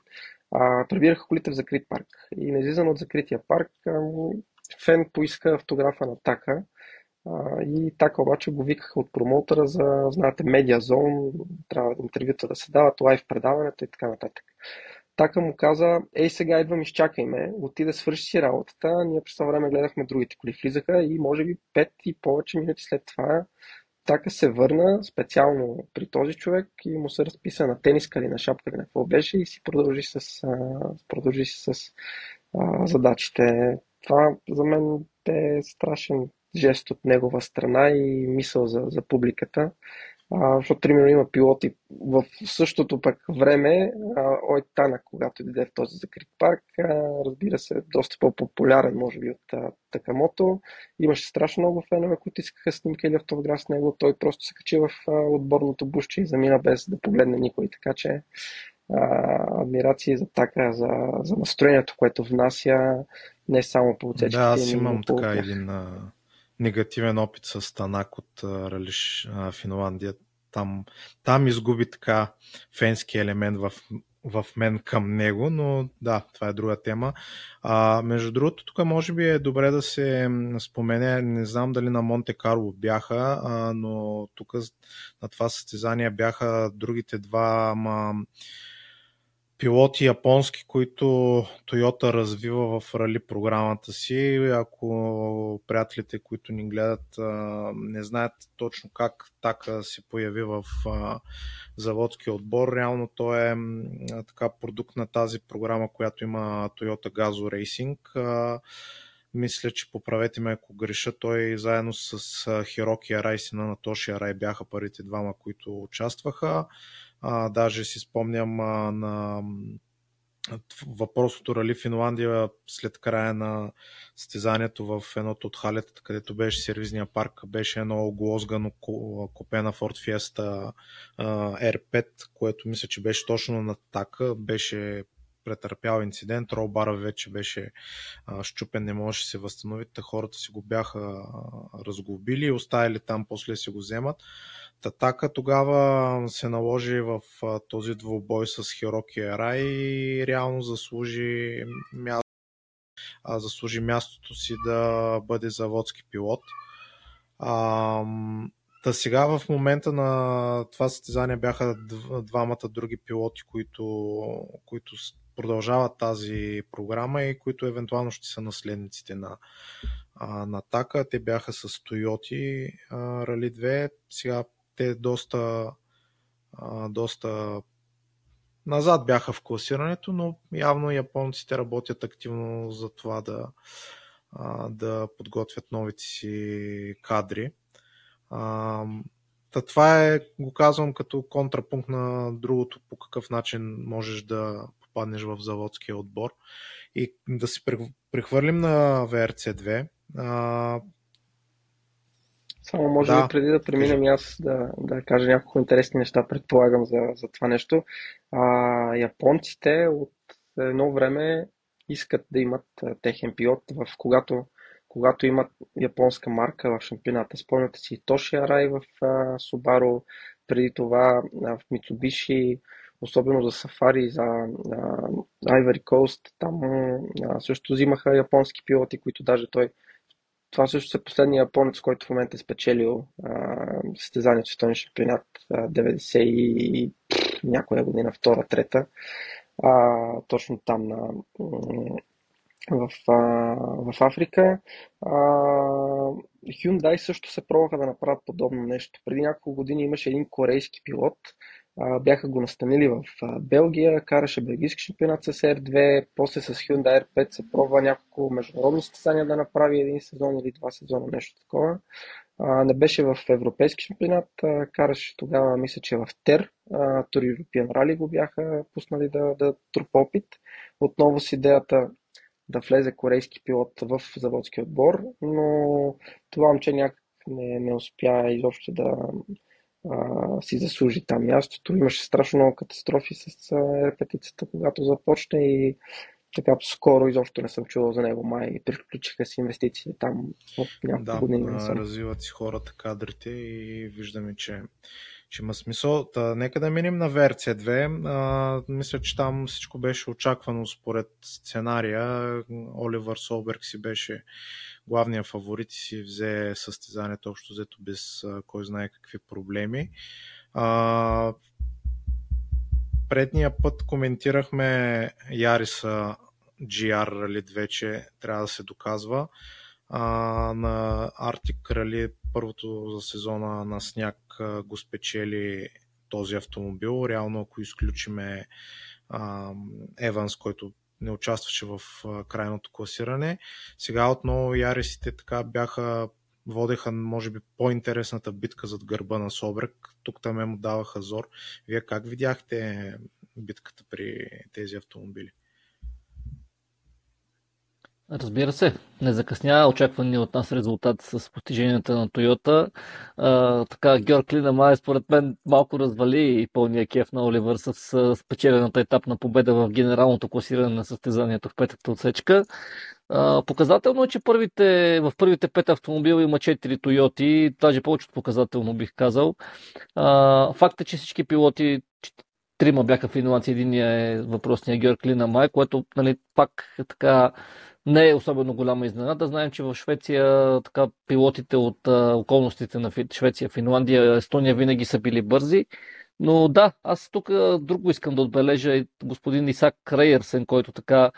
А, прибираха колите в закрит парк. И не излизам от закрития парк. А, фен поиска автографа на Така. А, и така обаче го викаха от промоутъра за, знаете, медиа зон, трябва интервюта да се дават, лайв предаването и така нататък. Така му каза, ей сега идвам, изчакай ме, отида свърши си работата, ние през това време гледахме другите коли, влизаха и може би 5 и повече минути след това Така се върна специално при този човек и му се разписа на тениска или на шапка или на какво беше и си продължи с, продължи с а, задачите. Това за мен е страшен жест от негова страна и мисъл за, за публиката. А, защото, примерно, има пилоти в същото пък време. А, Ой Тана, когато дойде в този закрит парк, а, разбира се, доста по-популярен, може би, от а, Такамото. Имаше страшно много фенове, които искаха снимка или автограф с него. Той просто се качи в а, отборното бушче и замина без да погледне никой. Така че а, адмирации за така, за, за настроението, което внася не само по отсечките. Да, аз имам така един а, негативен опит с Танак от Ралиш Финландия. Там, там изгуби така фенски елемент в, в мен към него, но да, това е друга тема. А, между другото, тук може би е добре да се спомене, не знам дали на Монте Карло бяха, а, но тук на това състезание бяха другите два ама, пилоти японски, които Toyota развива в рали програмата си. Ако приятелите, които ни гледат, не знаят точно как така се появи в заводския отбор, реално той е така продукт на тази програма, която има Toyota Gazoo Racing. Мисля, че поправете ме ако греша, той заедно с Хироки Арай, сина на Тоши Арай бяха първите двама, които участваха. А, даже си спомням а, на въпросното рали Финландия след края на стезанието в едното от халетата, където беше сервизния парк, беше едно оглозгано купе на Ford Fiesta R5, което мисля, че беше точно на така, беше претърпял инцидент, ролбара вече беше а, щупен, не можеше да се възстанови, хората си го бяха а, разглобили и оставили там, после си го вземат. Татака тогава се наложи в този двубой с Хироки Ерай и реално заслужи, място, заслужи мястото си да бъде заводски пилот. А, Та сега в момента на това състезание бяха двамата други пилоти, които, които продължават тази програма и които евентуално ще са наследниците на, на Така. Те бяха с Toyota Rally 2. Сега те доста, доста назад бяха в класирането, но явно японците работят активно за това да, да подготвят новите си кадри. Та това е, го казвам като контрапункт на другото, по какъв начин можеш да попаднеш в заводския отбор. И да се прехвърлим на VRC2. Само може да. би преди да преминем аз да, да кажа няколко интересни неща, предполагам за, за това нещо. А, японците от едно време искат да имат техен пилот, в когато, когато имат японска марка в шампионата. Спомняте си Тоши Арай в а, Subaru, преди това а, в Mitsubishi, особено за Safari, за а, Ivory Coast, там а, също взимаха японски пилоти, които даже той това също е последния японец, който в момента е спечелил състезанието в световен шампионат 90 и някоя година, втора, трета. А, точно там на, в, а, в Африка. А, Hyundai също се пробваха да направят подобно нещо. Преди няколко години имаше един корейски пилот, бяха го настанили в Белгия, караше белгийски шампионат с R2, после с Hyundai R5 се пробва няколко международни състезания да направи един сезон или два сезона, нещо такова. не беше в европейски шампионат, караше тогава, мисля, че в ТЕР, Тур European Rally го бяха пуснали да, да трупа опит. Отново с идеята да влезе корейски пилот в заводски отбор, но това момче някак не, не успя изобщо да, а, си заслужи там мястото. Имаше страшно много катастрофи с репетицията, когато започна и така скоро изобщо не съм чувал за него. Май приключиха си инвестициите там от няколко да, години. Да, развиват си хората кадрите и виждаме, че, че има смисъл. Та, нека да минем на VRC2. А, мисля, че там всичко беше очаквано според сценария. Оливър Солберг си беше главния фаворит си взе състезанието общо взето без кой знае какви проблеми. А, предния път коментирахме Яриса GR Rally вече трябва да се доказва. А, на Arctic Rally първото за сезона на сняг го спечели този автомобил. Реално ако изключиме Еванс, който не участваше в крайното класиране. Сега отново Ярисите така бяха водеха, може би, по-интересната битка зад гърба на Собрек. Тук там му даваха зор. Вие как видяхте битката при тези автомобили? Разбира се, не закъснява очаквания от нас резултат с постиженията на Тойота. Така, Георг Линамай според мен малко развали и пълния кеф на Оливър с спечелената етапна победа в генералното класиране на състезанието в петата отсечка. А, показателно е, че първите, в първите пет автомобила има 4 Тойоти, даже повече показателно бих казал. А, факт е, че всички пилоти, трима бяха финландци, единия е въпросния Георг Линамай, което нали, пак е така не е особено голяма изненада. Знаем, че в Швеция така, пилотите от а, околностите на Швеция, Финландия, Естония винаги са били бързи. Но да, аз тук друго искам да отбележа и господин Исак Крейерсен, който така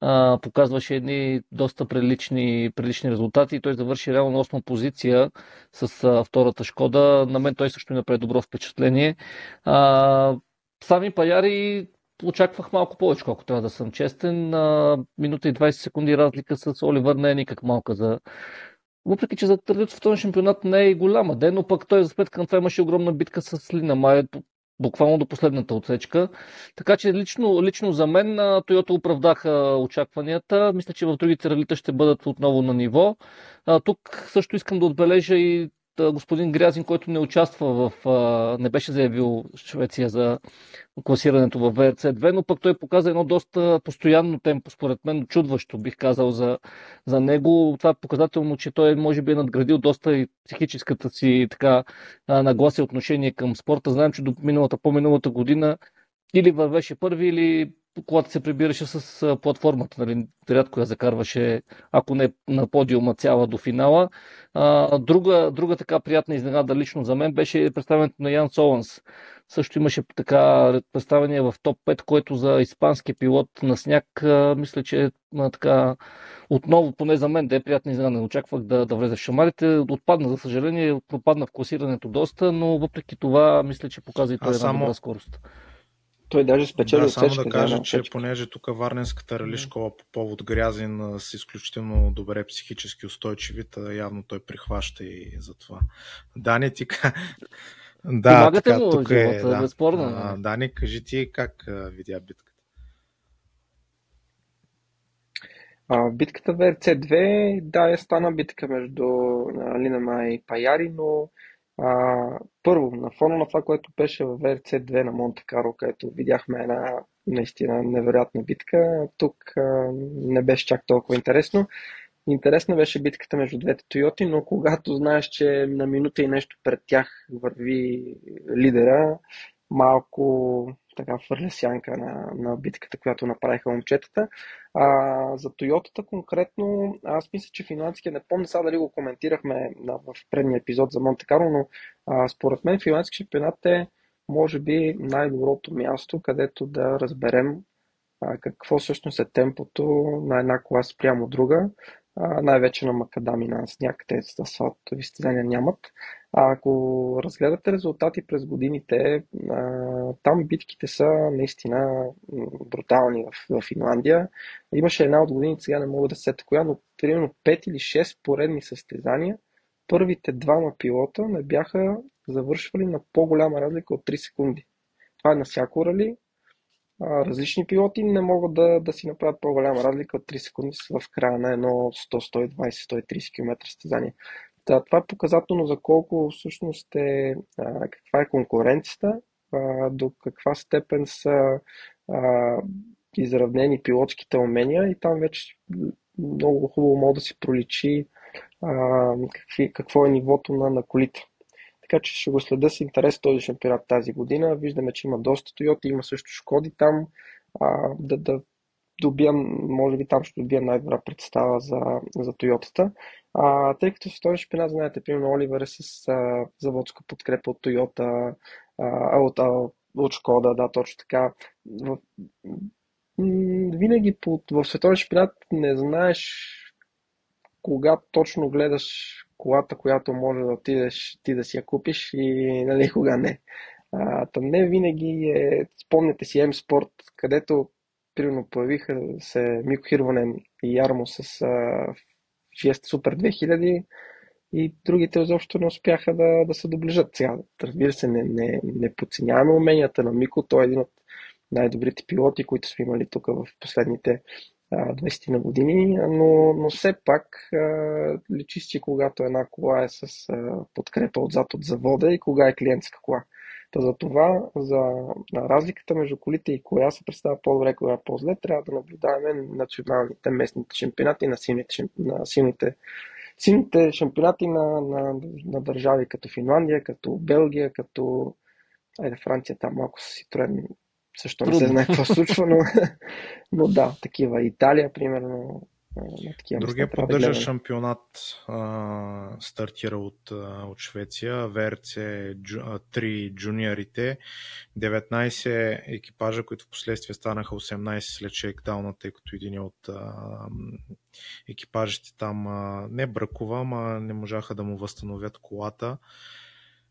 а, показваше едни доста прилични, прилични резултати. Той завърши реално 8 позиция с а, втората Шкода. На мен той също ми направи добро впечатление. А, сами паяри очаквах малко повече, ако трябва да съм честен. На минута и 20 секунди разлика с Оливър не е никак малка за въпреки, че за традиционен шампионат не е и голяма ден, но пък той за сметка на това имаше огромна битка с Лина Майя, буквално до последната отсечка. Така че лично, лично за мен Тойота оправдаха очакванията. Мисля, че в другите ралита ще бъдат отново на ниво. А, тук също искам да отбележа и господин Грязин, който не участва в... не беше заявил Швеция за класирането в ВРЦ-2, но пък той показа едно доста постоянно темпо, според мен, чудващо, бих казал, за, за него. Това е показателно, че той може би е надградил доста и психическата си така нагласа и отношение към спорта. Знаем, че до миналата, по-миналата година или вървеше първи, или колата се прибираше с платформата. Нали, рядко я закарваше, ако не на подиума цяла до финала. А, друга, друга така приятна изненада лично за мен беше представянето на Ян Соланс. Също имаше така представение в топ 5, което за испански пилот на сняг, а, мисля, че а, така отново, поне за мен, да е приятна изненада. Очаквах да, да влезе в шамарите. Отпадна, за съжаление, пропадна в класирането доста, но въпреки това, мисля, че показа и той една само... добра скорост. Той даже спечели да, само да кажа, да, че понеже тук Варненската рали школа по повод Грязин са изключително добре психически устойчиви, явно той прихваща и за това. Дани, ти Да, Помагате така, му тук е, да. безспорно. А, Дани, кажи ти как видя битката. А, битката ВРЦ-2, да, е стана битка между Линама и Паяри, но а, първо, на фона на това, което беше в VRC2 на Монте Карло, където видяхме една наистина невероятна битка, тук а, не беше чак толкова интересно. Интересна беше битката между двете Тойоти, но когато знаеш, че на минута и нещо пред тях върви лидера, малко така фърля сянка на, на битката, която направиха момчетата. А, за Тойотата конкретно, аз мисля, че финландския, не помня сега дали го коментирахме на, в предния епизод за Монте Карло, но а, според мен финландски шампионат е може би най-доброто място, където да разберем а, какво всъщност е темпото на една кола спрямо друга най-вече на макадами на сняг, те с асфалтови състезания нямат. А ако разгледате резултати през годините, там битките са наистина брутални в, в Финландия. Имаше една от годините, сега не мога да сета коя, но примерно 5 или 6 поредни състезания. Първите двама пилота не бяха завършвали на по-голяма разлика от 3 секунди. Това е на всяко рали, различни пилоти не могат да, да си направят по-голяма разлика от 3 секунди в края на едно 100, 120, 130 км състезание. Това е показателно за колко всъщност е, каква е конкуренцията, до каква степен са изравнени пилотските умения и там вече много хубаво може да си проличи какво е нивото на, на колите. Така че ще го следя с интерес този шампионат тази година. Виждаме, че има доста Тойоти, има също Шкоди там. А, да, да добия, може би там ще добия най-добра представа за, за Тойотата. А, тъй като в този шампионат, знаете, примерно Оливер е с а, заводска подкрепа от Тойота, а, от, а, от Шкода, да, точно така. В, винаги по, в световен шампионат не знаеш кога точно гледаш колата, която може да отидеш ти да си я купиш и нали, кога не. А, там не винаги е, спомняте си M-Sport, където примерно появиха се Мико Хирванен и Ярмо с а, Fiesta Super 2000. и другите изобщо не успяха да, да се доближат. Сега, разбира се, не, не, не подценяваме уменията на Мико, той е един от най-добрите пилоти, които сме имали тук в последните 20 на години, но, но все пак личи си, когато една кола е с подкрепа отзад от завода и кога е клиентска кола. Та за това, за разликата между колите и коя се представя по-добре, коя е по-зле, трябва да наблюдаваме националните местните шампионати на силните, на силните, силните шампионати на, на, на държави като Финландия, като Белгия, като Айде, Франция там малко с Ситроен също не се знае какво случва, но, но да, такива. Италия, примерно, на такива Другия поддържа да шампионат а, стартира от, от Швеция, ВРЦ 3 джуниорите, 19 екипажа, които в последствие станаха 18 след шейкдауна, тъй като един от а, екипажите там а, не бракува, ама не можаха да му възстановят колата.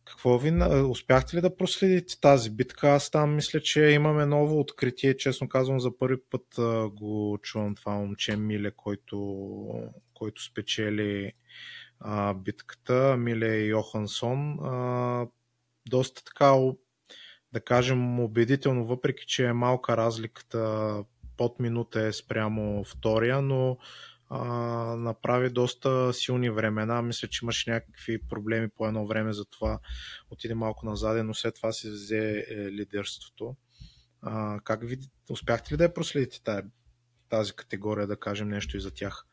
Какво ви, успяхте ли да проследите тази битка? Аз там мисля, че имаме ново откритие. Честно казвам, за първи път го чувам това момче Миле, който, който спечели а, битката. Миле Йохансон. А, доста така, да кажем, убедително, въпреки че е малка разликата под минута е спрямо втория, но а, направи доста силни времена. Мисля, че имаше някакви проблеми по едно време, затова отиде малко назад, но след това си взе е, лидерството. А, как ви, успяхте ли да я проследите тази, тази категория, да кажем нещо и за тях?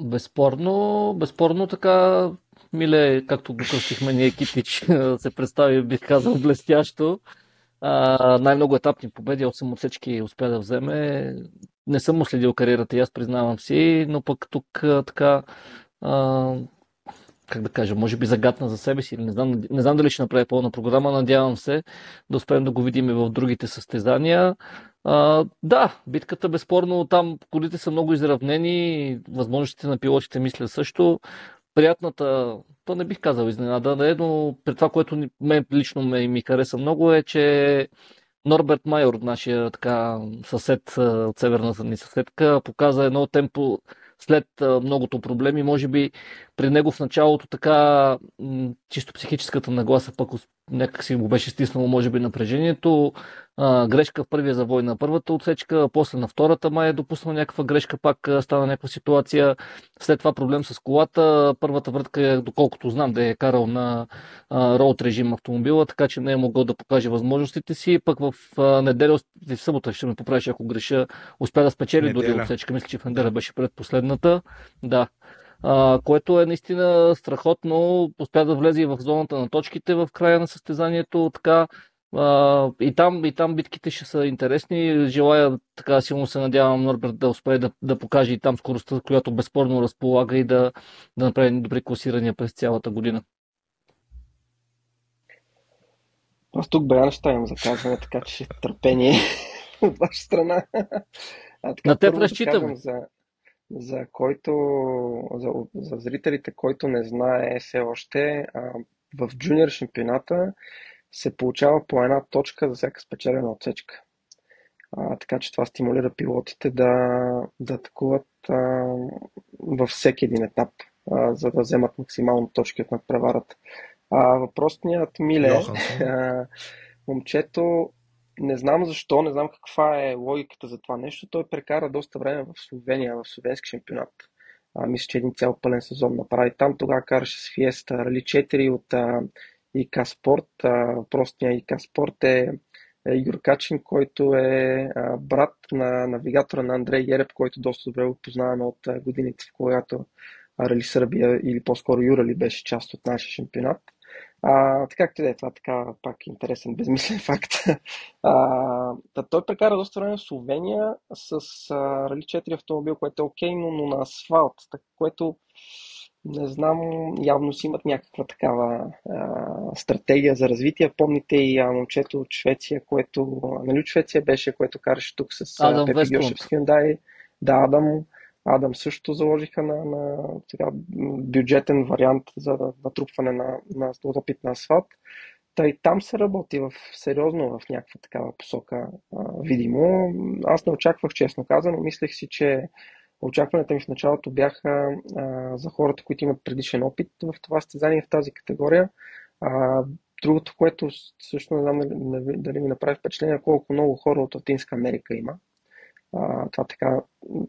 Безспорно, безспорно така, Миле, както го кръстихме ние Китич, се представи, бих казал, блестящо. А, най-много етапни победи, 8 отсечки успя да вземе. Не съм му следил кариерата и аз признавам си, но пък тук така а, как да кажа, може би загадна за себе си, не знам, не знам дали ще направи пълна програма, надявам се да успеем да го видим и в другите състезания. А, да, битката безспорно там колите са много изравнени, възможностите на пилотите мисля също приятната, то не бих казал изненада, да е, но при това, което мен лично ме, ми хареса много е, че Норберт Майор, нашия така съсед от северната ни съседка, показа едно темпо след многото проблеми. Може би при него в началото така чисто психическата нагласа пък някак си му беше стиснало може би напрежението. А, грешка в първия завой на първата отсечка, после на втората май е допуснал някаква грешка, пак стана някаква ситуация. След това проблем с колата. Първата въртка, доколкото знам, да е карал на роуд режим автомобила, така че не е могъл да покаже възможностите си. Пък в а, неделя, в събота ще ме поправиш, ако греша, успя да спечели неделя. дори отсечка. Мисля, че в неделя беше предпоследната. Да а, което е наистина страхотно. Успя да влезе и в зоната на точките в края на състезанието. Така, а, и, там, и там битките ще са интересни. Желая, така силно се надявам, Норберт да успее да, да покаже и там скоростта, която безспорно разполага и да, да направи добри класирания през цялата година. Аз тук имам за казване, така че търпение от ваша страна. А, така, На теб разчитам. За, за който, за, за зрителите, който не знае все още, а, в джуниор шампионата се получава по една точка за всяка спечелена отсечка. А, така че това стимулира пилотите да, да атакуват а, във всеки един етап, а, за да вземат максимално точки от надпреварата. А, въпросният Миле, а, момчето не знам защо, не знам каква е логиката за това нещо. Той прекара доста време в Словения, в словенски шампионат. А, мисля, че един цял пълен сезон направи. Там тогава караше с Фиеста Рали 4 от а, ИК Спорт. Простия ИК Спорт е, е Юр Качин, който е а, брат на навигатора на Андрей Ереп, който доста добре го познаваме от а, годините, в когато Рали Сърбия или по-скоро Юрали беше част от нашия шампионат. А, така както да е, това така пак интересен, безмислен факт. А, да, той прекара доста време в Словения с а, Рали 4 автомобил, което е окей, но, но на асфалт, так, което не знам, явно си имат някаква такава а, стратегия за развитие. Помните и а, момчето от Швеция, което, нали от Швеция беше, което караше тук с Адам Пепи Гьошев с Hyundai. Да, Адам. Адам също заложиха на, на сега, бюджетен вариант за натрупване на, на опит на асфалт. Та и там се работи в, сериозно в някаква такава посока, а, видимо. Аз не очаквах, честно казано. Мислех си, че Очакванията ми в началото бяха а, за хората, които имат предишен опит в това състезание, в тази категория. А, другото, което също не знам дали ми направи впечатление, колко много хора от Латинска Америка има. Това така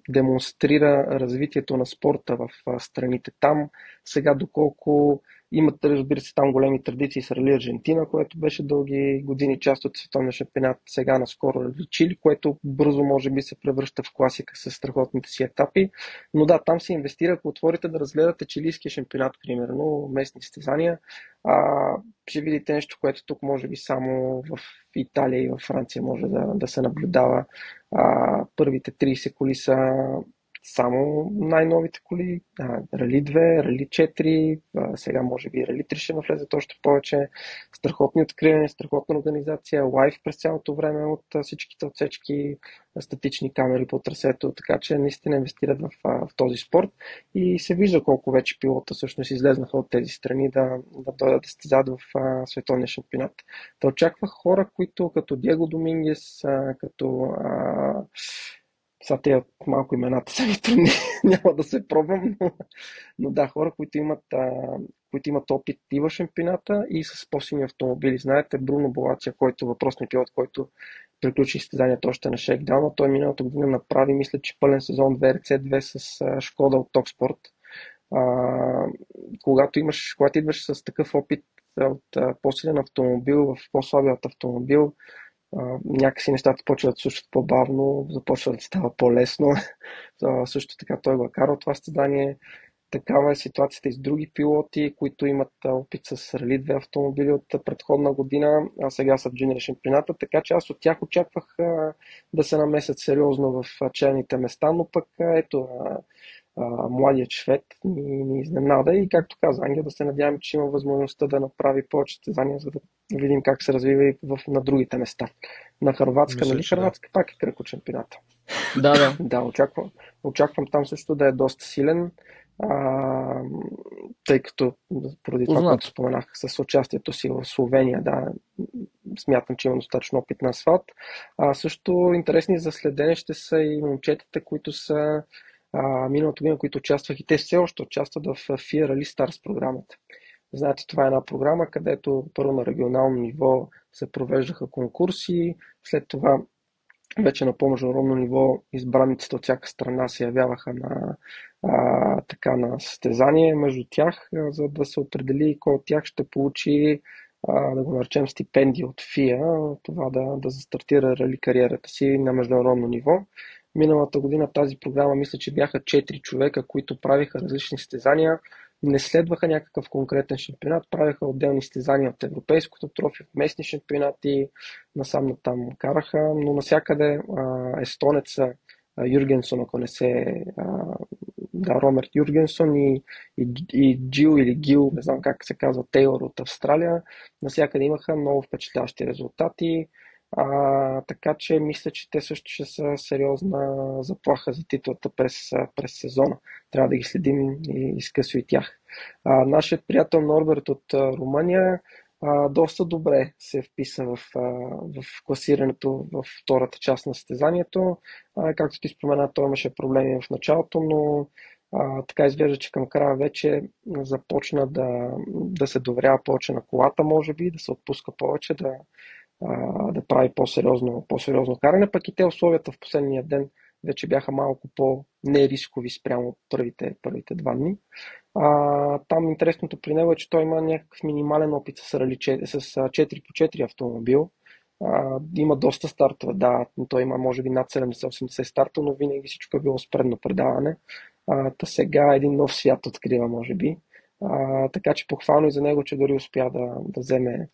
демонстрира развитието на спорта в страните там. Сега доколко Имат, разбира се, там големи традиции с Рали Аржентина, което беше дълги години част от световния шампионат. Сега наскоро Рали Чили, което бързо може би се превръща в класика с страхотните си етапи. Но да, там се инвестира, ако отворите да разгледате чилийския шампионат, примерно, местни състезания, а, ще видите нещо, което тук може би само в Италия и в Франция може да, да се наблюдава. А, първите 30 коли са само най-новите коли, Рали 2, Рали 4, а, сега може би Рали 3 ще навлезат още повече, страхотни откривания, страхотна организация, лайв през цялото време от всичките отсечки, статични камери по трасето, така че наистина инвестират в, в този спорт и се вижда колко вече пилота всъщност излезнаха от тези страни да, да дойдат да стезат в световния шампионат. Да очаквах хора, които като Диего Домингес, като а, сега те малко имената са ми трудни, няма да се пробвам, но, но да, хора, които имат, а, които имат опит и в шампионата и с по-силни автомобили. Знаете, Бруно Болачия, който въпросният пилот, който приключи изтезанието още на Шейкдаун, той миналата година направи, мисля, че пълен сезон 2RC2 с а, Шкода от Токспорт. А, когато, имаш, когато идваш с такъв опит от по-силен автомобил в по-слабият автомобил, някакси нещата почват да слушат по-бавно, започва да става по-лесно. също така той го е карал това състезание. Такава е ситуацията и с други пилоти, които имат опит с Рали 2 автомобили от предходна година, а сега са в джуниор шампионата, така че аз от тях очаквах да се намесят сериозно в челните места, но пък ето, младият швед ни, ни изненада и както каза Ангел, да се надяваме, че има възможността да направи повече състезания, за да видим как се развива и в, на другите места. На Харватска, нали? Харватска да. пак е кръг от шампионата. Да, да. да, очаквам, очаквам там също да е доста силен, а, тъй като поради това, което споменах с участието си в Словения, да, смятам, че има достатъчно опит на асфалт. А, също интересни за следене ще са и момчетата, които са а, миналото година, които участвах и те все още участват в FIA Rally Stars програмата. Знаете, това е една програма, където първо на регионално ниво се провеждаха конкурси, след това вече на по-международно ниво избраниците от всяка страна се явяваха на, а, така, на състезание между тях, за да се определи кой от тях ще получи да го наречем стипендия от ФИА, това да, да застартира рали кариерата си на международно ниво. Миналата година в тази програма мисля, че бяха 4 човека, които правиха различни състезания не следваха някакъв конкретен шампионат, правеха отделни стезания от европейското трофи, от местни шампионати, насам на там караха, но насякъде естонеца Юргенсон, ако не се да, Ромерт Юргенсон и, и, и Джил или Гил, не знам как се казва, Тейлор от Австралия, насякъде имаха много впечатляващи резултати. А, така че мисля, че те също ще са сериозна заплаха за титлата през, през сезона. Трябва да ги следим и изкъсо и тях. А, нашият приятел Норберт от Румъния а, доста добре се вписа в, в класирането в втората част на състезанието. А, както ти спомена, той имаше проблеми в началото, но а, така изглежда, че към края вече започна да, да се доверява повече на колата, може би, да се отпуска повече, да, да прави по-сериозно, по-сериозно каране, пък и те условията в последния ден вече бяха малко по-нерискови спрямо първите, първите два дни. А, там интересното при него е, че той има някакъв минимален опит с, рали, с 4 по 4 автомобил. А, има доста стартове, да, той има може би над 70-80 старта, но винаги всичко е било с предно предаване. А, та сега един нов свят открива, може би. А, така че похвално и за него, че дори успя да, да вземе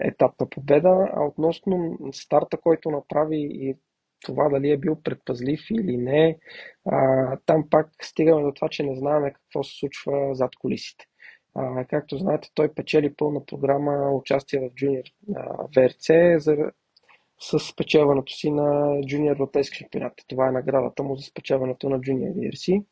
етапна победа, а относно старта, който направи и това дали е бил предпазлив или не, а, там пак стигаме до това, че не знаем какво се случва зад колисите. А, както знаете, той печели пълна програма участие в Junior VRC за, с спечелването си на Junior Европейски шампионат. Това е наградата му за спечелването на Junior VRC.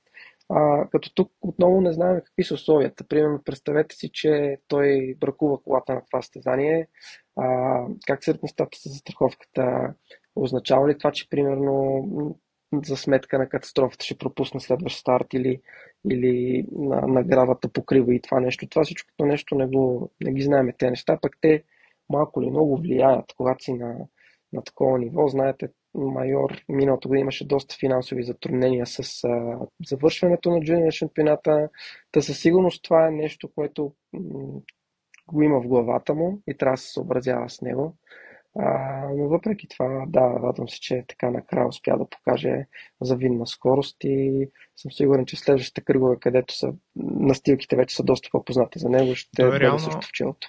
А, като тук отново не знаем какви са условията. Примерно, представете си, че той бракува колата на това състезание. А, как се нещата с застраховката? Означава ли това, че примерно за сметка на катастрофата ще пропусне следващ старт или, или на награвата покрива и това нещо. Това всичкото нещо не, го, не ги знаем те неща, пък те малко ли много влияят, когато си на, на такова ниво. Знаете, майор миналото година имаше доста финансови затруднения с а, завършването на джуниор шампионата. Та със сигурност това е нещо, което м- го има в главата му и трябва да се съобразява с него. А, но въпреки това, да, радвам се, че така накрая успя да покаже завидна скорост и съм сигурен, че следващите кръгове, където са настилките вече са доста по-познати за него, ще бъде реално... също в челото.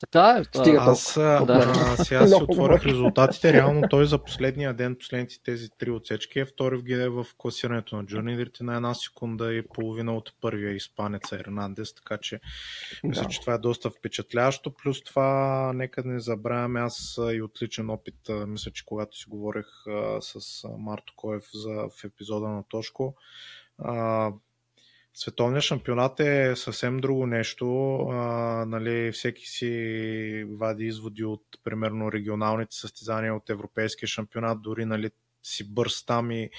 Така е. Стига аз, да. а, сега си отворих резултатите. Реално той за последния ден, последните тези три отсечки е втори в ГД в класирането на джурнидерите на една секунда и половина от първия испанец Ернандес, така че да. мисля, че това е доста впечатляващо. Плюс това, нека не забравяме, аз и отличен опит, мисля, че когато си говорех а, с Марто Коев за, в епизода на Тошко, а, Световният шампионат е съвсем друго нещо. А, нали, всеки си вади изводи от, примерно, регионалните състезания от Европейския шампионат, дори нали, си бърз там и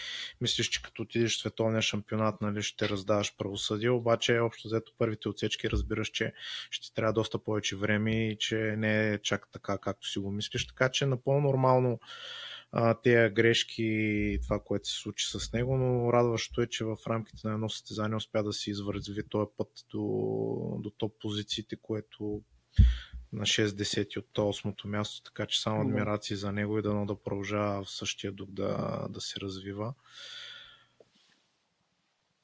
мислиш, че като отидеш в световния шампионат, нали, ще раздаваш правосъдие, обаче общо взето първите отсечки разбираш, че ще трябва доста повече време и че не е чак така, както си го мислиш, така че напълно нормално тези грешки и това, което се случи с него, но радващо е, че в рамките на едно състезание успя да си извързи този път до, до топ позициите, което на 6-10 от 8-то място, така че само адмирации за него и дано да продължава в същия дух да, да се развива.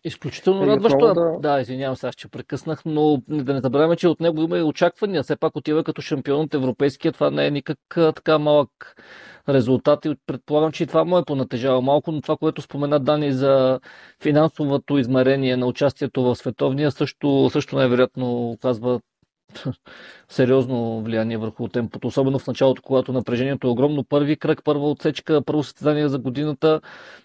Изключително радващо. Да... да, извинявам се, аз че прекъснах, но да не забравяме, че от него има и очаквания. Все пак отива като шампион от европейския. Това не е никак така малък резултат и предполагам, че и това му е понатежава малко, но това, което спомена Дани за финансовото измерение на участието в световния, също, също най-вероятно оказва сериозно влияние върху темпото, особено в началото, когато напрежението е огромно. Първи кръг, първа отсечка, първо състезание за годината.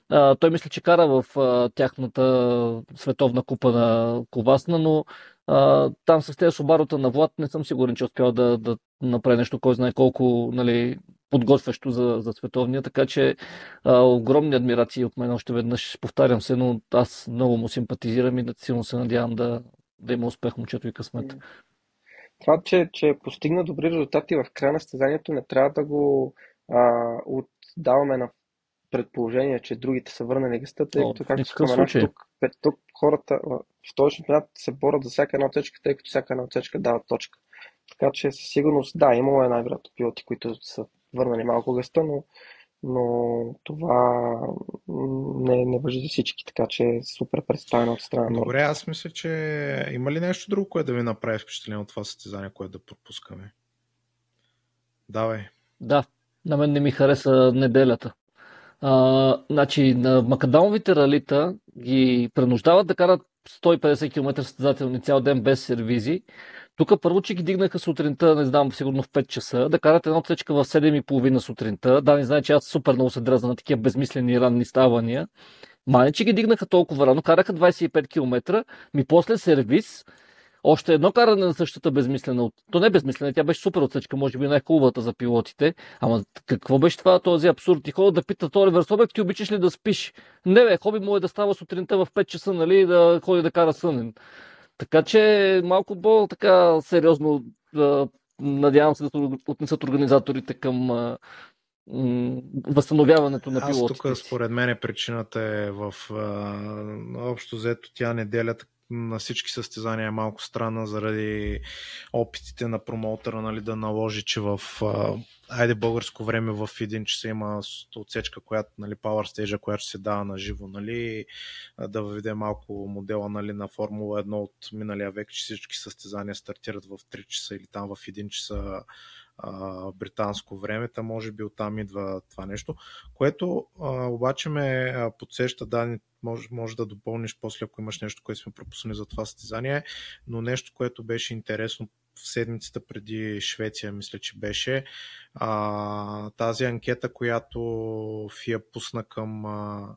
А, той мисля, че кара в а, тяхната световна купа на Ковасна, но а, там с тези Субарота на Влад не съм сигурен, че успял да, да направи нещо, кой знае колко нали, подготвящо за, за световния, така че а, огромни адмирации от мен още веднъж, повтарям се, но аз много му симпатизирам и силно се надявам да, да има успех момчето и късмет. Това, че, че постигна добри резултати в края на състезанието, не трябва да го а, отдаваме на предположение, че другите са върнали гъста, тъй като, както споменах, тук, тук хората в този шампионат се борят за всяка една отсечка, тъй като всяка една отсечка дава точка. Така че със сигурност, да, имало е най-вероятно пилоти, които са върнали малко гъста, но, но това не, не въжи за всички, така че е супер представено от страна. Добре, аз мисля, че има ли нещо друго, което да ви направи впечатление от това състезание, което да пропускаме? Давай. Да, на мен не ми хареса неделята. А, значи, на макадамовите ралита ги принуждават да карат 150 км състезателни цял ден без сервизи. Тук първо, че ги дигнаха сутринта, не знам, сигурно в 5 часа, да карат една отсечка в 7.30 сутринта. Да, не знае, че аз супер много се дразна на такива безмислени ранни ставания. Мане, че ги дигнаха толкова рано, караха 25 км, ми после сервис, още едно каране на същата безмислена. То не е безмислена, тя беше супер отсечка, може би най-хубавата за пилотите. Ама какво беше това, този абсурд? И ходят да питат Оливер Собек, ти обичаш ли да спиш? Не бе, хоби му е да става сутринта в 5 часа, нали, и да ходи да кара сънен. Така че малко по-така сериозно надявам се да отнесат организаторите към възстановяването на пилотите. Аз тук според мен причината е в общо взето тя неделя на всички състезания е малко странна заради опитите на промоутера нали, да наложи, че в айде българско време в един часа има отсечка, която, нали, Power Stage, която се дава на живо, нали, да въведе малко модела нали, на Формула 1 от миналия век, че всички състезания стартират в 3 часа или там в 1 часа а, британско време, та може би оттам идва това нещо, което а, обаче ме подсеща, да, може, може да допълниш после, ако имаш нещо, което сме пропуснали за това състезание, но нещо, което беше интересно в седмицата преди Швеция, мисля, че беше а, тази анкета, която ФИА пусна към а,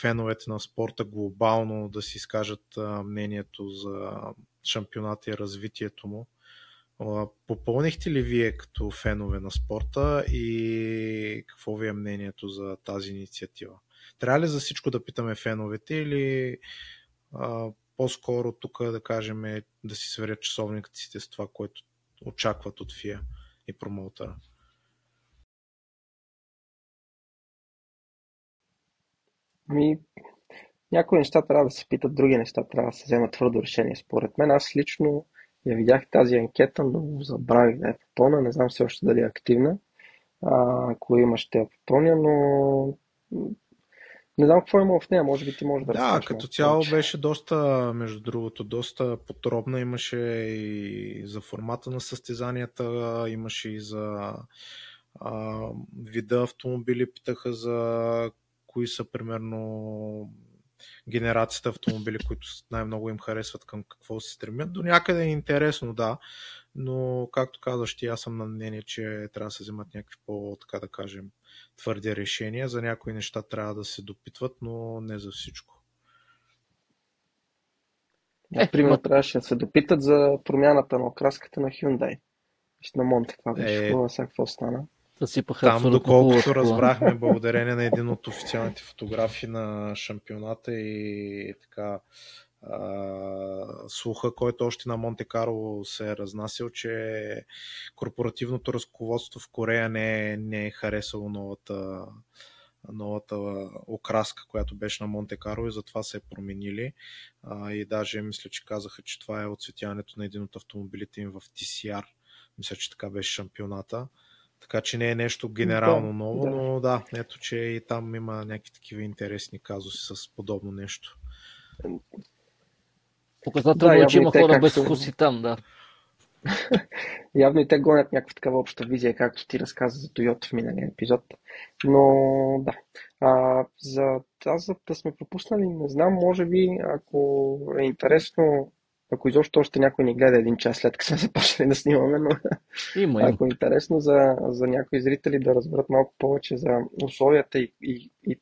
феновете на спорта глобално да си изкажат а, мнението за шампионата и развитието му. Попълнихте ли вие като фенове на спорта и какво ви е мнението за тази инициатива? Трябва ли за всичко да питаме феновете или а, по-скоро тук да кажем е да си сверят часовниците с това, което очакват от ФИА и промоутъра? Ами, някои неща трябва да се питат, други неща трябва да се вземат твърдо решение. Според мен, аз лично я видях тази анкета, но забравих да я попълна. Не знам все още дали е активна. А, ако има, ще я попълня, но не знам какво има в нея, може би ти можеш да Да, като цяло повече. беше доста, между другото, доста подробна. Имаше и за формата на състезанията, имаше и за а, вида автомобили, питаха за кои са примерно генерацията автомобили, които най-много им харесват към какво се стремят. До някъде е интересно, да, но както казваш ти, аз съм на мнение, че трябва да се вземат някакви по, така да кажем, твърди решения. За някои неща трябва да се допитват, но не за всичко. Например, е, трябваше да се допитат за промяната на окраската на Hyundai. На Монте, това беше е... сега какво стана. Съсипаха Там, доколкото разбрахме, благодарение на един от официалните фотографии на шампионата и така а, слуха, който още на Монте Карло се е разнасял, че корпоративното ръководство в Корея не, не е харесало новата, новата окраска, която беше на Монте Карло и затова се е променили. А, и даже мисля, че казаха, че това е отцветяването на един от автомобилите им в TCR. Мисля, че така беше шампионата. Така че не е нещо генерално да, ново, да. но да, ето, че и там има някакви такива интересни казуси с подобно нещо. Показателно да, е, че има хора без вкуси там, да. явно и те гонят някаква такава обща визия, както ти разказа за Toyota в миналия епизод. Но да. А, за тази да сме пропуснали, не знам, може би, ако е интересно, ако изобщо още някой ни гледа един час след като сме започнали да снимаме, но има, има. ако е интересно за, за някои зрители да разберат малко повече за условията и, и, и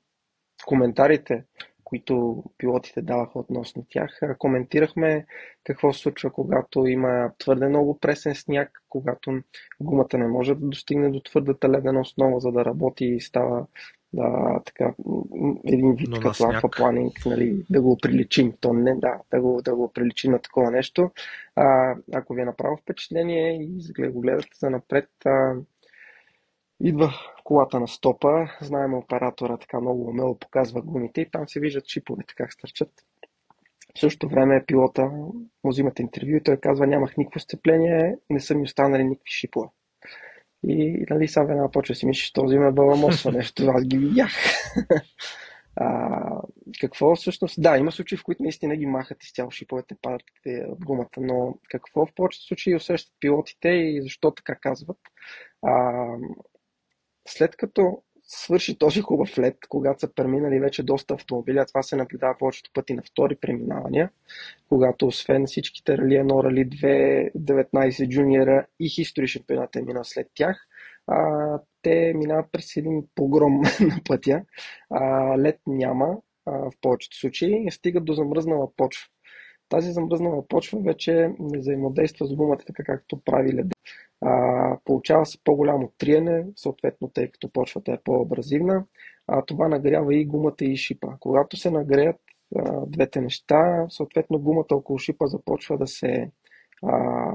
коментарите, които пилотите даваха относно тях. Коментирахме какво се случва, когато има твърде много пресен сняг, когато гумата не може да достигне до твърдата ледена основа, за да работи и става да, така, един вид Но като аквапланинг, нали, да го приличим. То не, да, да го, да го приличим на такова нещо. А, ако ви е направо впечатление и го гледате за напред, а, идва колата на стопа, знаем оператора така много умело показва гумите и там се виждат чиповете как стърчат. В същото време пилота му взимат интервю и той казва нямах никакво сцепление, не са ми останали никакви шипове. И нали, сега веднага почва си мислиш, този ме баламосва нещо, аз ги видях. а, какво всъщност? Да, има случаи, в които наистина ги махат изцяло шиповете, падат от гумата, но какво в повечето случаи усещат пилотите и защо така казват? А, след като свърши този хубав лед, когато са преминали вече доста автомобили, а това се наблюдава повечето пъти на втори преминавания, когато освен всичките Рали 1, Рали 2, 19 джуниора и хистори шампионата е минал след тях, а, те минават през един погром на пътя. А, лед няма а, в повечето случаи и стигат до замръзнала почва. Тази замръзнала почва вече не взаимодейства с гумата така както прави леда. А, получава се по-голямо триене, съответно тъй като почвата е по-абразивна. А, това нагрява и гумата и шипа. Когато се нагреят а, двете неща, съответно гумата около шипа започва да се а,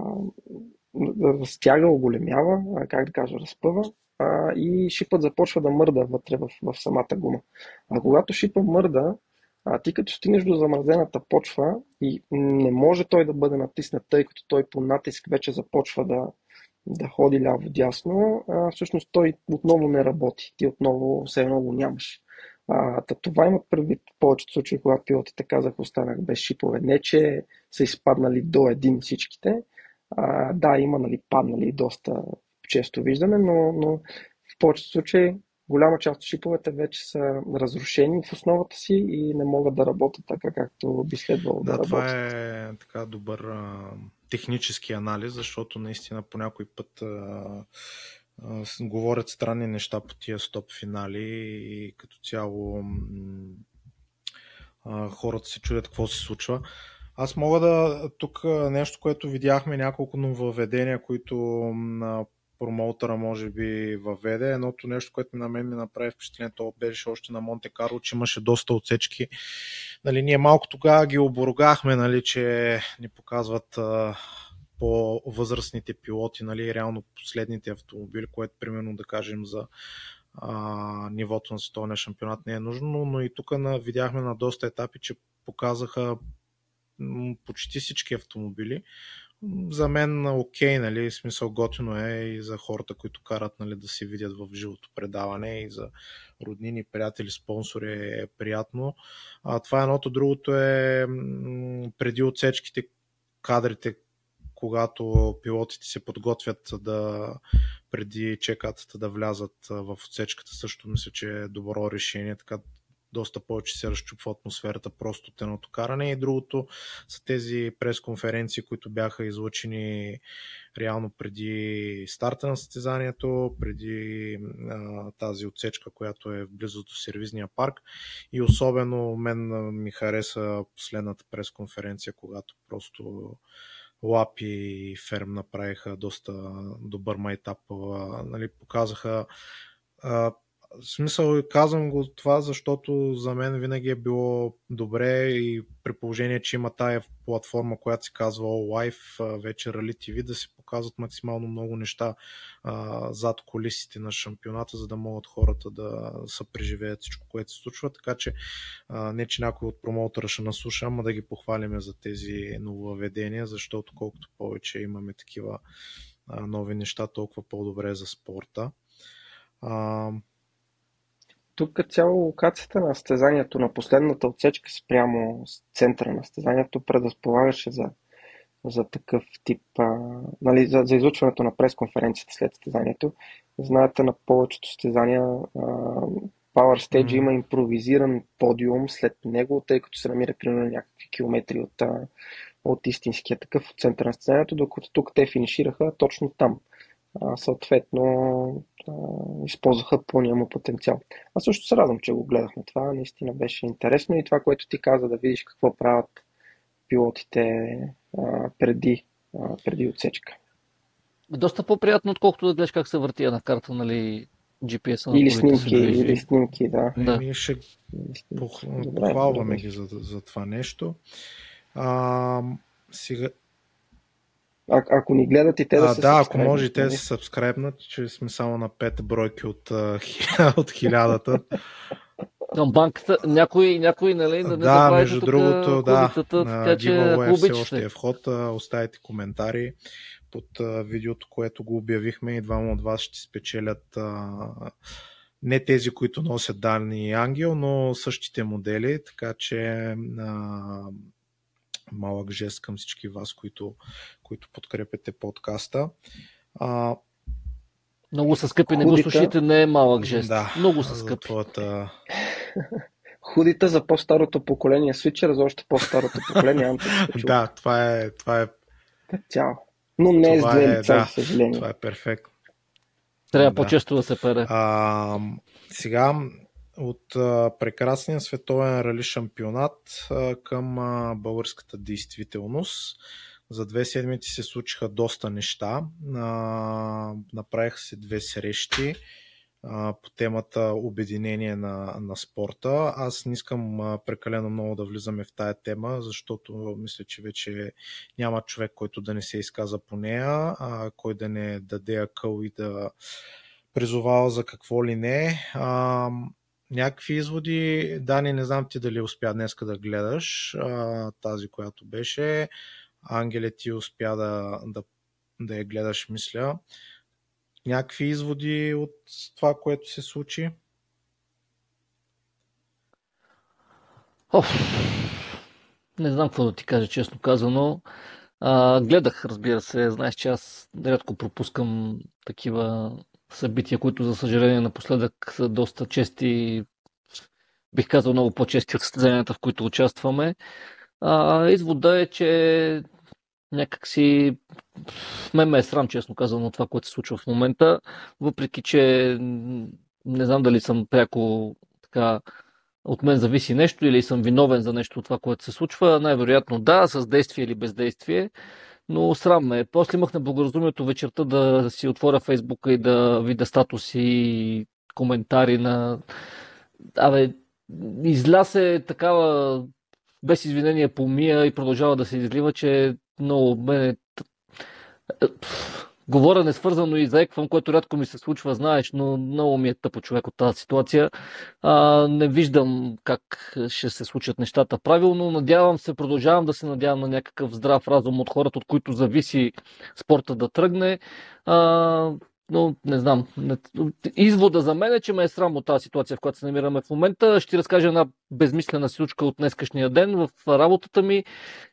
да оголемява, а, как да кажа, разпъва а, и шипът започва да мърда вътре в, в самата гума. А когато шипа мърда, а ти като стигнеш до замразената почва и не може той да бъде натиснат, тъй като той по натиск вече започва да, да ходи ляво-дясно, всъщност той отново не работи. Ти отново все едно го нямаш. А, това имат предвид повечето случаи, когато пилотите казах, останах без шипове. Не, че са изпаднали до един всичките. А, да, има нали, паднали доста често виждаме, но, но в повечето случаи голяма част от шиповете вече са разрушени в основата си и не могат да работят така, както би следвало да, да работят. Това е така добър а, технически анализ, защото наистина по някой път а, а, говорят странни неща по тия стоп финали и като цяло а, хората се чудят какво се случва. Аз мога да тук нещо, което видяхме няколко нововведения, които промоутъра може би въведе. Едното нещо, което на мен ми направи впечатление, то беше още на Монте Карло, че имаше доста отсечки. Нали, ние малко тогава ги оборогахме, нали, че ни показват а, по-възрастните пилоти, нали, реално последните автомобили, което примерно да кажем за а, нивото на световния шампионат не е нужно, но и тук на, видяхме на доста етапи, че показаха почти всички автомобили. За мен окей, нали, смисъл готино е и за хората, които карат нали, да се видят в живото предаване и за роднини, приятели, спонсори е приятно. А, това е едното. Другото е преди отсечките кадрите, когато пилотите се подготвят да преди чекатата да влязат в отсечката, също мисля, че е добро решение, така доста повече се разчупва атмосферата просто от едното каране и другото са тези пресконференции, които бяха излучени реално преди старта на състезанието, преди а, тази отсечка, която е близо до сервизния парк и особено мен ми хареса последната пресконференция, когато просто Лапи и Ферм направиха доста добър майтап. Нали, показаха а, в смисъл казвам го това, защото за мен винаги е било добре и при положение, че има тая платформа, която се казва All Life, вече Rally TV, да се показват максимално много неща а, зад колисите на шампионата, за да могат хората да се преживеят всичко, което се случва. Така че а, не, че някой от промоутъра ще наслуша, ама да ги похвалиме за тези нововведения, защото колкото повече имаме такива а, нови неща, толкова по-добре за спорта. А, тук като цяло локацията на състезанието на последната отсечка спрямо центъра на състезанието предразполагаше за, за такъв тип, а, нали, за, за излучването на пресконференцията след състезанието. Знаете, на повечето състезания а, Power Stage mm-hmm. има импровизиран подиум след него, тъй като се намира примерно някакви километри от, от истинския такъв от центъра на състезанието, докато тук те финишираха точно там съответно използваха пълния му потенциал. Аз също се радвам, че го гледахме това. Наистина беше интересно и това, което ти каза, да видиш какво правят пилотите а, преди, а, преди отсечка. Доста по-приятно, отколкото да гледаш как се върти на карта, нали, GPS-а на Или снимки, или снимки, да. да. Ние ще похвалваме ги за, за това нещо. А, сега, а, ако ни гледат и те да а, се Да, ако може и те да се сабскрайбнат, че сме само на 5 бройки от, от хилядата. Към банката, някой, някой нали, да не Да, между другото, да, така, че, ако все още е вход, оставите коментари под видеото, което го обявихме и двама от вас ще спечелят не тези, които носят данни Ангел, но същите модели, така че а, малък жест към всички вас, които, които подкрепяте подкаста. А, много са скъпи, не го слушайте, не е малък жест. Да, Много са скъпи. Твоята... Худите за по-старото поколение, свичера за още по-старото поколение. да, това е, това е... Цяло. Но не е с две е, лица, да, съжаление. Това е перфектно. Трябва да. по-често да се пере. А, сега, от прекрасния световен рали шампионат а, българската действителност. За две седмици се случиха доста неща. Направиха се две срещи по темата обединение на, на спорта. Аз не искам прекалено много да влизаме в тая тема, защото мисля, че вече няма човек, който да не се изказа по нея, кой да не даде акъл и да призовава за какво ли не. Някакви изводи. Дани, не знам ти дали успя днеска да гледаш а, тази, която беше. Ангеле, ти успя да, да, да я гледаш, мисля. Някакви изводи от това, което се случи? Оф, не знам какво да ти кажа, честно казано. А, гледах, разбира се. Знаеш, че аз рядко пропускам такива събития, които за съжаление напоследък са доста чести, бих казал много по-чести от състезанията, в които участваме. А, извода е, че някакси мен ме е срам, честно казано, това, което се случва в момента, въпреки, че не знам дали съм пряко така от мен зависи нещо или съм виновен за нещо от това, което се случва. Най-вероятно да, с действие или бездействие. Но срам ме. После имах неблагоразумието вечерта да си отворя Фейсбука и да видя статуси и коментари на... Абе, изля се такава без извинение помия и продължава да се излива, че много мене говоря несвързано и заеквам, което рядко ми се случва, знаеш, но много ми е тъпо човек от тази ситуация. А, не виждам как ще се случат нещата правилно. Надявам се, продължавам да се надявам на някакъв здрав разум от хората, от които зависи спорта да тръгне. А, но не знам. Извода за мен е, че ме е срам от тази ситуация, в която се намираме в момента. Ще разкажа една безмислена случка от днескашния ден в работата ми.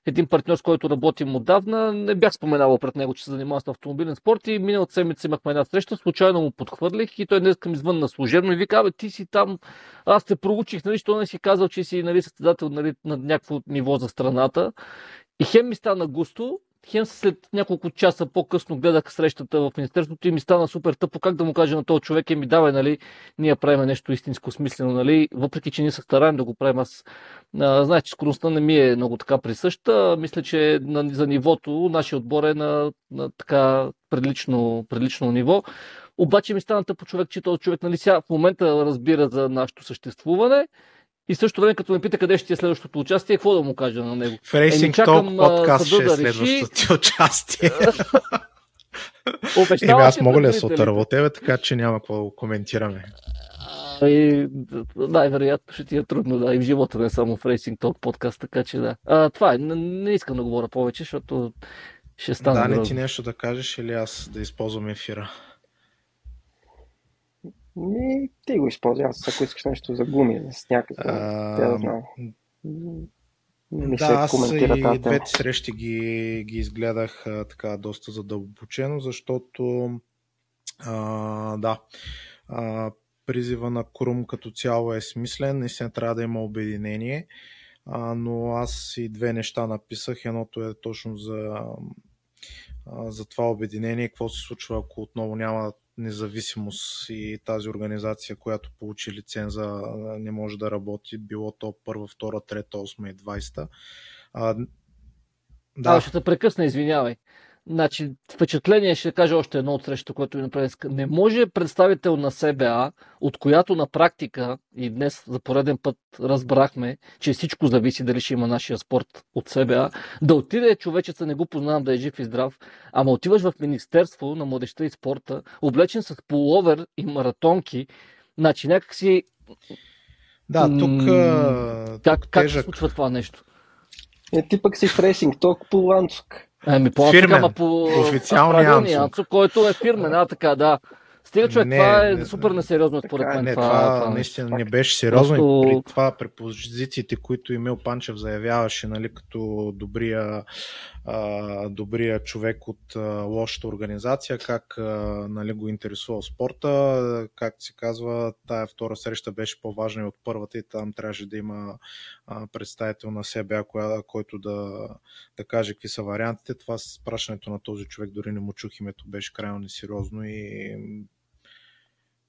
Един партньор, с който работим отдавна, не бях споменавал пред него, че се занимава с автомобилен спорт и миналата седмица имахме една среща, случайно му подхвърлих и той днес към извън на служебно и вика, ти си там, аз те проучих, нали, що не си казал, че си нали, състезател нали, на някакво ниво за страната. И хем ми стана густо, Хем след няколко часа по-късно гледах срещата в Министерството и ми стана супер тъпо как да му кажа на този човек и ми давай, нали, ние правим нещо истинско смислено, нали, въпреки, че ние се стараем да го правим аз. А, знаеш, че скоростта не ми е много така присъща. Мисля, че на, за нивото нашия отбор е на, на така прилично, прилично ниво. Обаче ми стана тъпо човек, че този човек нали, сега в момента разбира за нашето съществуване и също време, като ме пита къде ще е следващото участие, какво да му кажа на него? В Racing е, Talk подкаст ще е да следващото ти участие. Еми аз мога ли да се отърва от тебе, така че няма какво да коментираме. И, най-вероятно ще ти е трудно, да, и в живота не само в Racing Talk подкаст, така че да. А, това е, не, не искам да говоря повече, защото ще стане. Да, не ти нещо да кажеш или аз да използвам ефира. Ми, ти го използвай. Аз, ако искаш нещо за гуми, за сняг, за... А... да знам. Не да, аз и двете срещи ги, ги изгледах а, така доста задълбочено, защото а, да, а, призива на Крум като цяло е смислен, наистина трябва да има обединение, а, но аз и две неща написах. Едното е точно за, а, за това обединение, какво се случва, ако отново няма независимост и тази организация, която получи лиценза, не може да работи, било то първа, втора, трета, осма и двайста. Да. А, ще те прекъсна, извинявай. Значи, впечатление ще кажа още едно от срещата, което ми направи. Не може представител на СБА, от която на практика и днес за пореден път разбрахме, че всичко зависи дали ще има нашия спорт от СБА, да отиде човечеца, не го познавам да е жив и здрав, ама отиваш в Министерство на младеща и спорта, облечен с половер и маратонки, значи някакси... Да, тук... Как, как се случва това нещо? Е, ти пък си в рейсинг, толкова по Ами по фирмен, ама по официалния Ансук, който е фирмен, а така, да. Стига човек, не, това е супер несериозно според мен. Не, това, това, това наистина не беше сериозно Просто... и при това, при позициите, които Емил Панчев заявяваше, нали, като добрия, а, добрия човек от а, лошата организация, как а, нали, го интересува спорта, как се казва, тая втора среща беше по-важна и от първата и там трябваше да има а, представител на себе, коя, който да, да каже какви са вариантите. Това с пращането на този човек, дори не му чух името, беше крайно несериозно и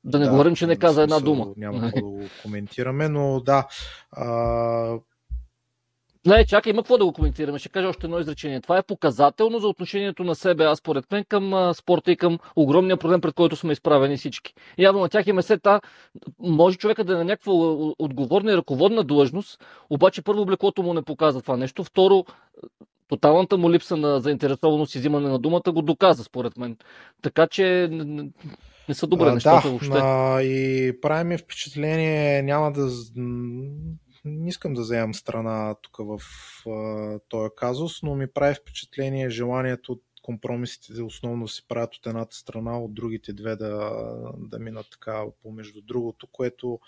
да не да, говорим, че не каза една дума. Няма какво да го коментираме, но да. А... Не, чакай, има какво да го коментираме. Ще кажа още едно изречение. Това е показателно за отношението на себе, аз според мен, към а, спорта и към огромния проблем, пред който сме изправени всички. Явно на тях има се та, може човека да е на някаква отговорна и ръководна длъжност, обаче първо облеклото му не показва това нещо. Второ, тоталната му липса на заинтересованост и взимане на думата го доказа, според мен. Така че не са добре нещата да, въобще. А, и прави ми впечатление, няма да... Не искам да вземам страна тук в а, този казус, но ми прави впечатление желанието компромисите основно се правят от едната страна, от другите две да, да минат така помежду другото, което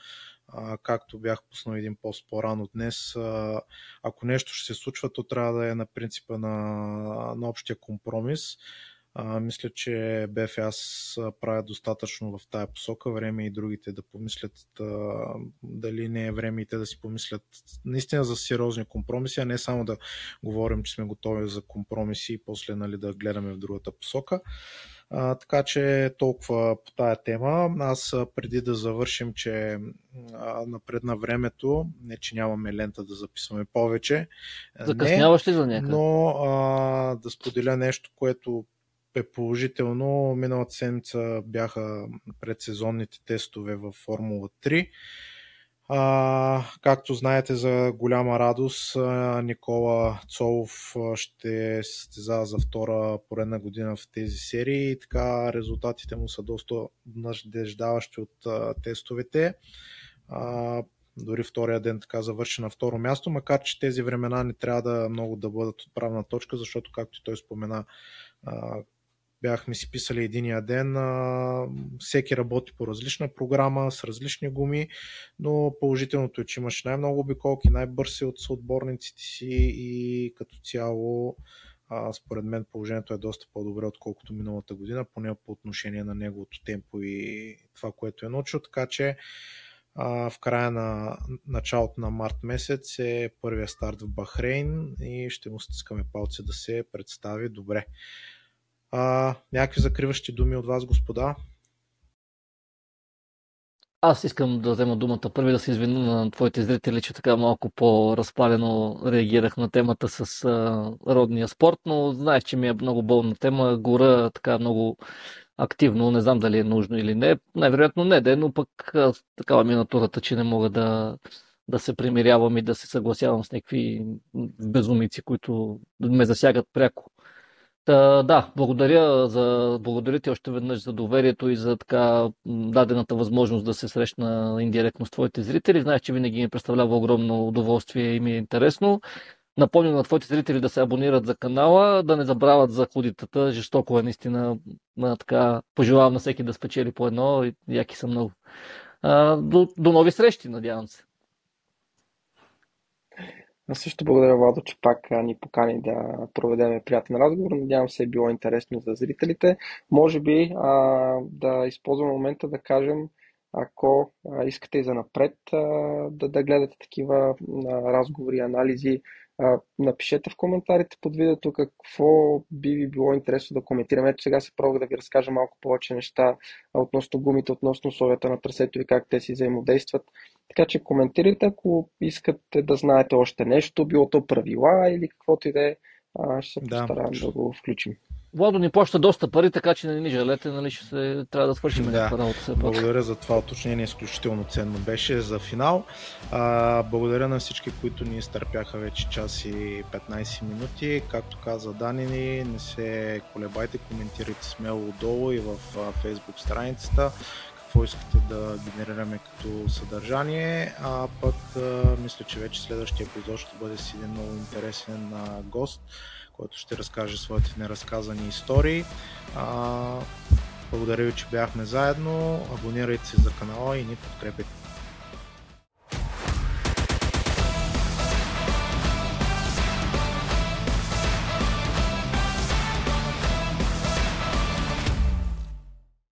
а, както бях пуснал един пост по-рано днес, а, ако нещо ще се случва, то трябва да е на принципа на, на общия компромис А, мисля, че БФ аз правя достатъчно в тая посока. Време и другите да помислят а, дали не е време и те да си помислят наистина за сериозни компромиси, а не само да говорим, че сме готови за компромиси и после нали, да гледаме в другата посока. А, така че толкова по тая тема. Аз преди да завършим, че а, напред на времето, не че нямаме лента да записваме повече. Закъсняваш ли за някъде? Но а, да споделя нещо, което е положително. Миналата седмица бяха предсезонните тестове в Формула 3. А, както знаете, за голяма радост Никола Цолов ще състезава за втора поредна година в тези серии и така резултатите му са доста надеждаващи от а, тестовете. А, дори втория ден така завърши на второ място, макар че тези времена не трябва да много да бъдат отправна точка, защото както той спомена, бяхме си писали единия ден. Всеки работи по различна програма, с различни гуми, но положителното е, че имаш най-много обиколки, най-бързи от съотборниците си и като цяло според мен положението е доста по-добре, отколкото миналата година, поне по отношение на неговото темпо и това, което е научил. Така че в края на началото на март месец е първия старт в Бахрейн и ще му стискаме палци да се представи добре. А, някакви закриващи думи от вас, господа? Аз искам да взема думата първи да се извиня на твоите зрители, че така малко по-разпалено реагирах на темата с а, родния спорт, но знаеш, че ми е много болна тема. Гора така много активно, не знам дали е нужно или не. Най-вероятно не да но пък такава ми е натурата, че не мога да, да се примирявам и да се съгласявам с някакви безумици, които ме засягат пряко. Та, да, благодаря, за, благодаря ти още веднъж за доверието и за така дадената възможност да се срещна индиректно с твоите зрители. Знаеш, че винаги ми представлява огромно удоволствие и ми е интересно. Напомням на твоите зрители да се абонират за канала, да не забравят за ходитата. Жестоко е наистина. На, така, пожелавам на всеки да спечели по едно. Яки са много. А, до, до нови срещи, надявам се. Аз също благодаря, Владо, че пак ни покани да проведем приятен разговор. Надявам се е било интересно за зрителите. Може би а, да използвам момента да кажем, ако искате и за напред а, да, да гледате такива а, разговори, анализи, а, напишете в коментарите под видеото какво би ви било интересно да коментираме. Ето сега се пробвах да ви разкажа малко повече неща относно гумите, относно условията на трасето и как те си взаимодействат. Така че коментирайте, ако искате да знаете още нещо, било то правила или каквото и да е. Ще се постараем да. да го включим. Владо ни плаща доста пари, така че не ни жалете, нали ще се, трябва да свършим да. някаква работа. Все благодаря за това уточнение, изключително ценно беше за финал. А, благодаря на всички, които ни изтърпяха вече час и 15 минути. Както каза Данини, не се колебайте, коментирайте смело отдолу и в Facebook страницата какво искате да генерираме като съдържание, а пък а, мисля, че вече следващия епизод ще бъде с един много интересен а, гост, който ще разкаже своите неразказани истории. А, благодаря ви, че бяхме заедно. Абонирайте се за канала и ни подкрепете.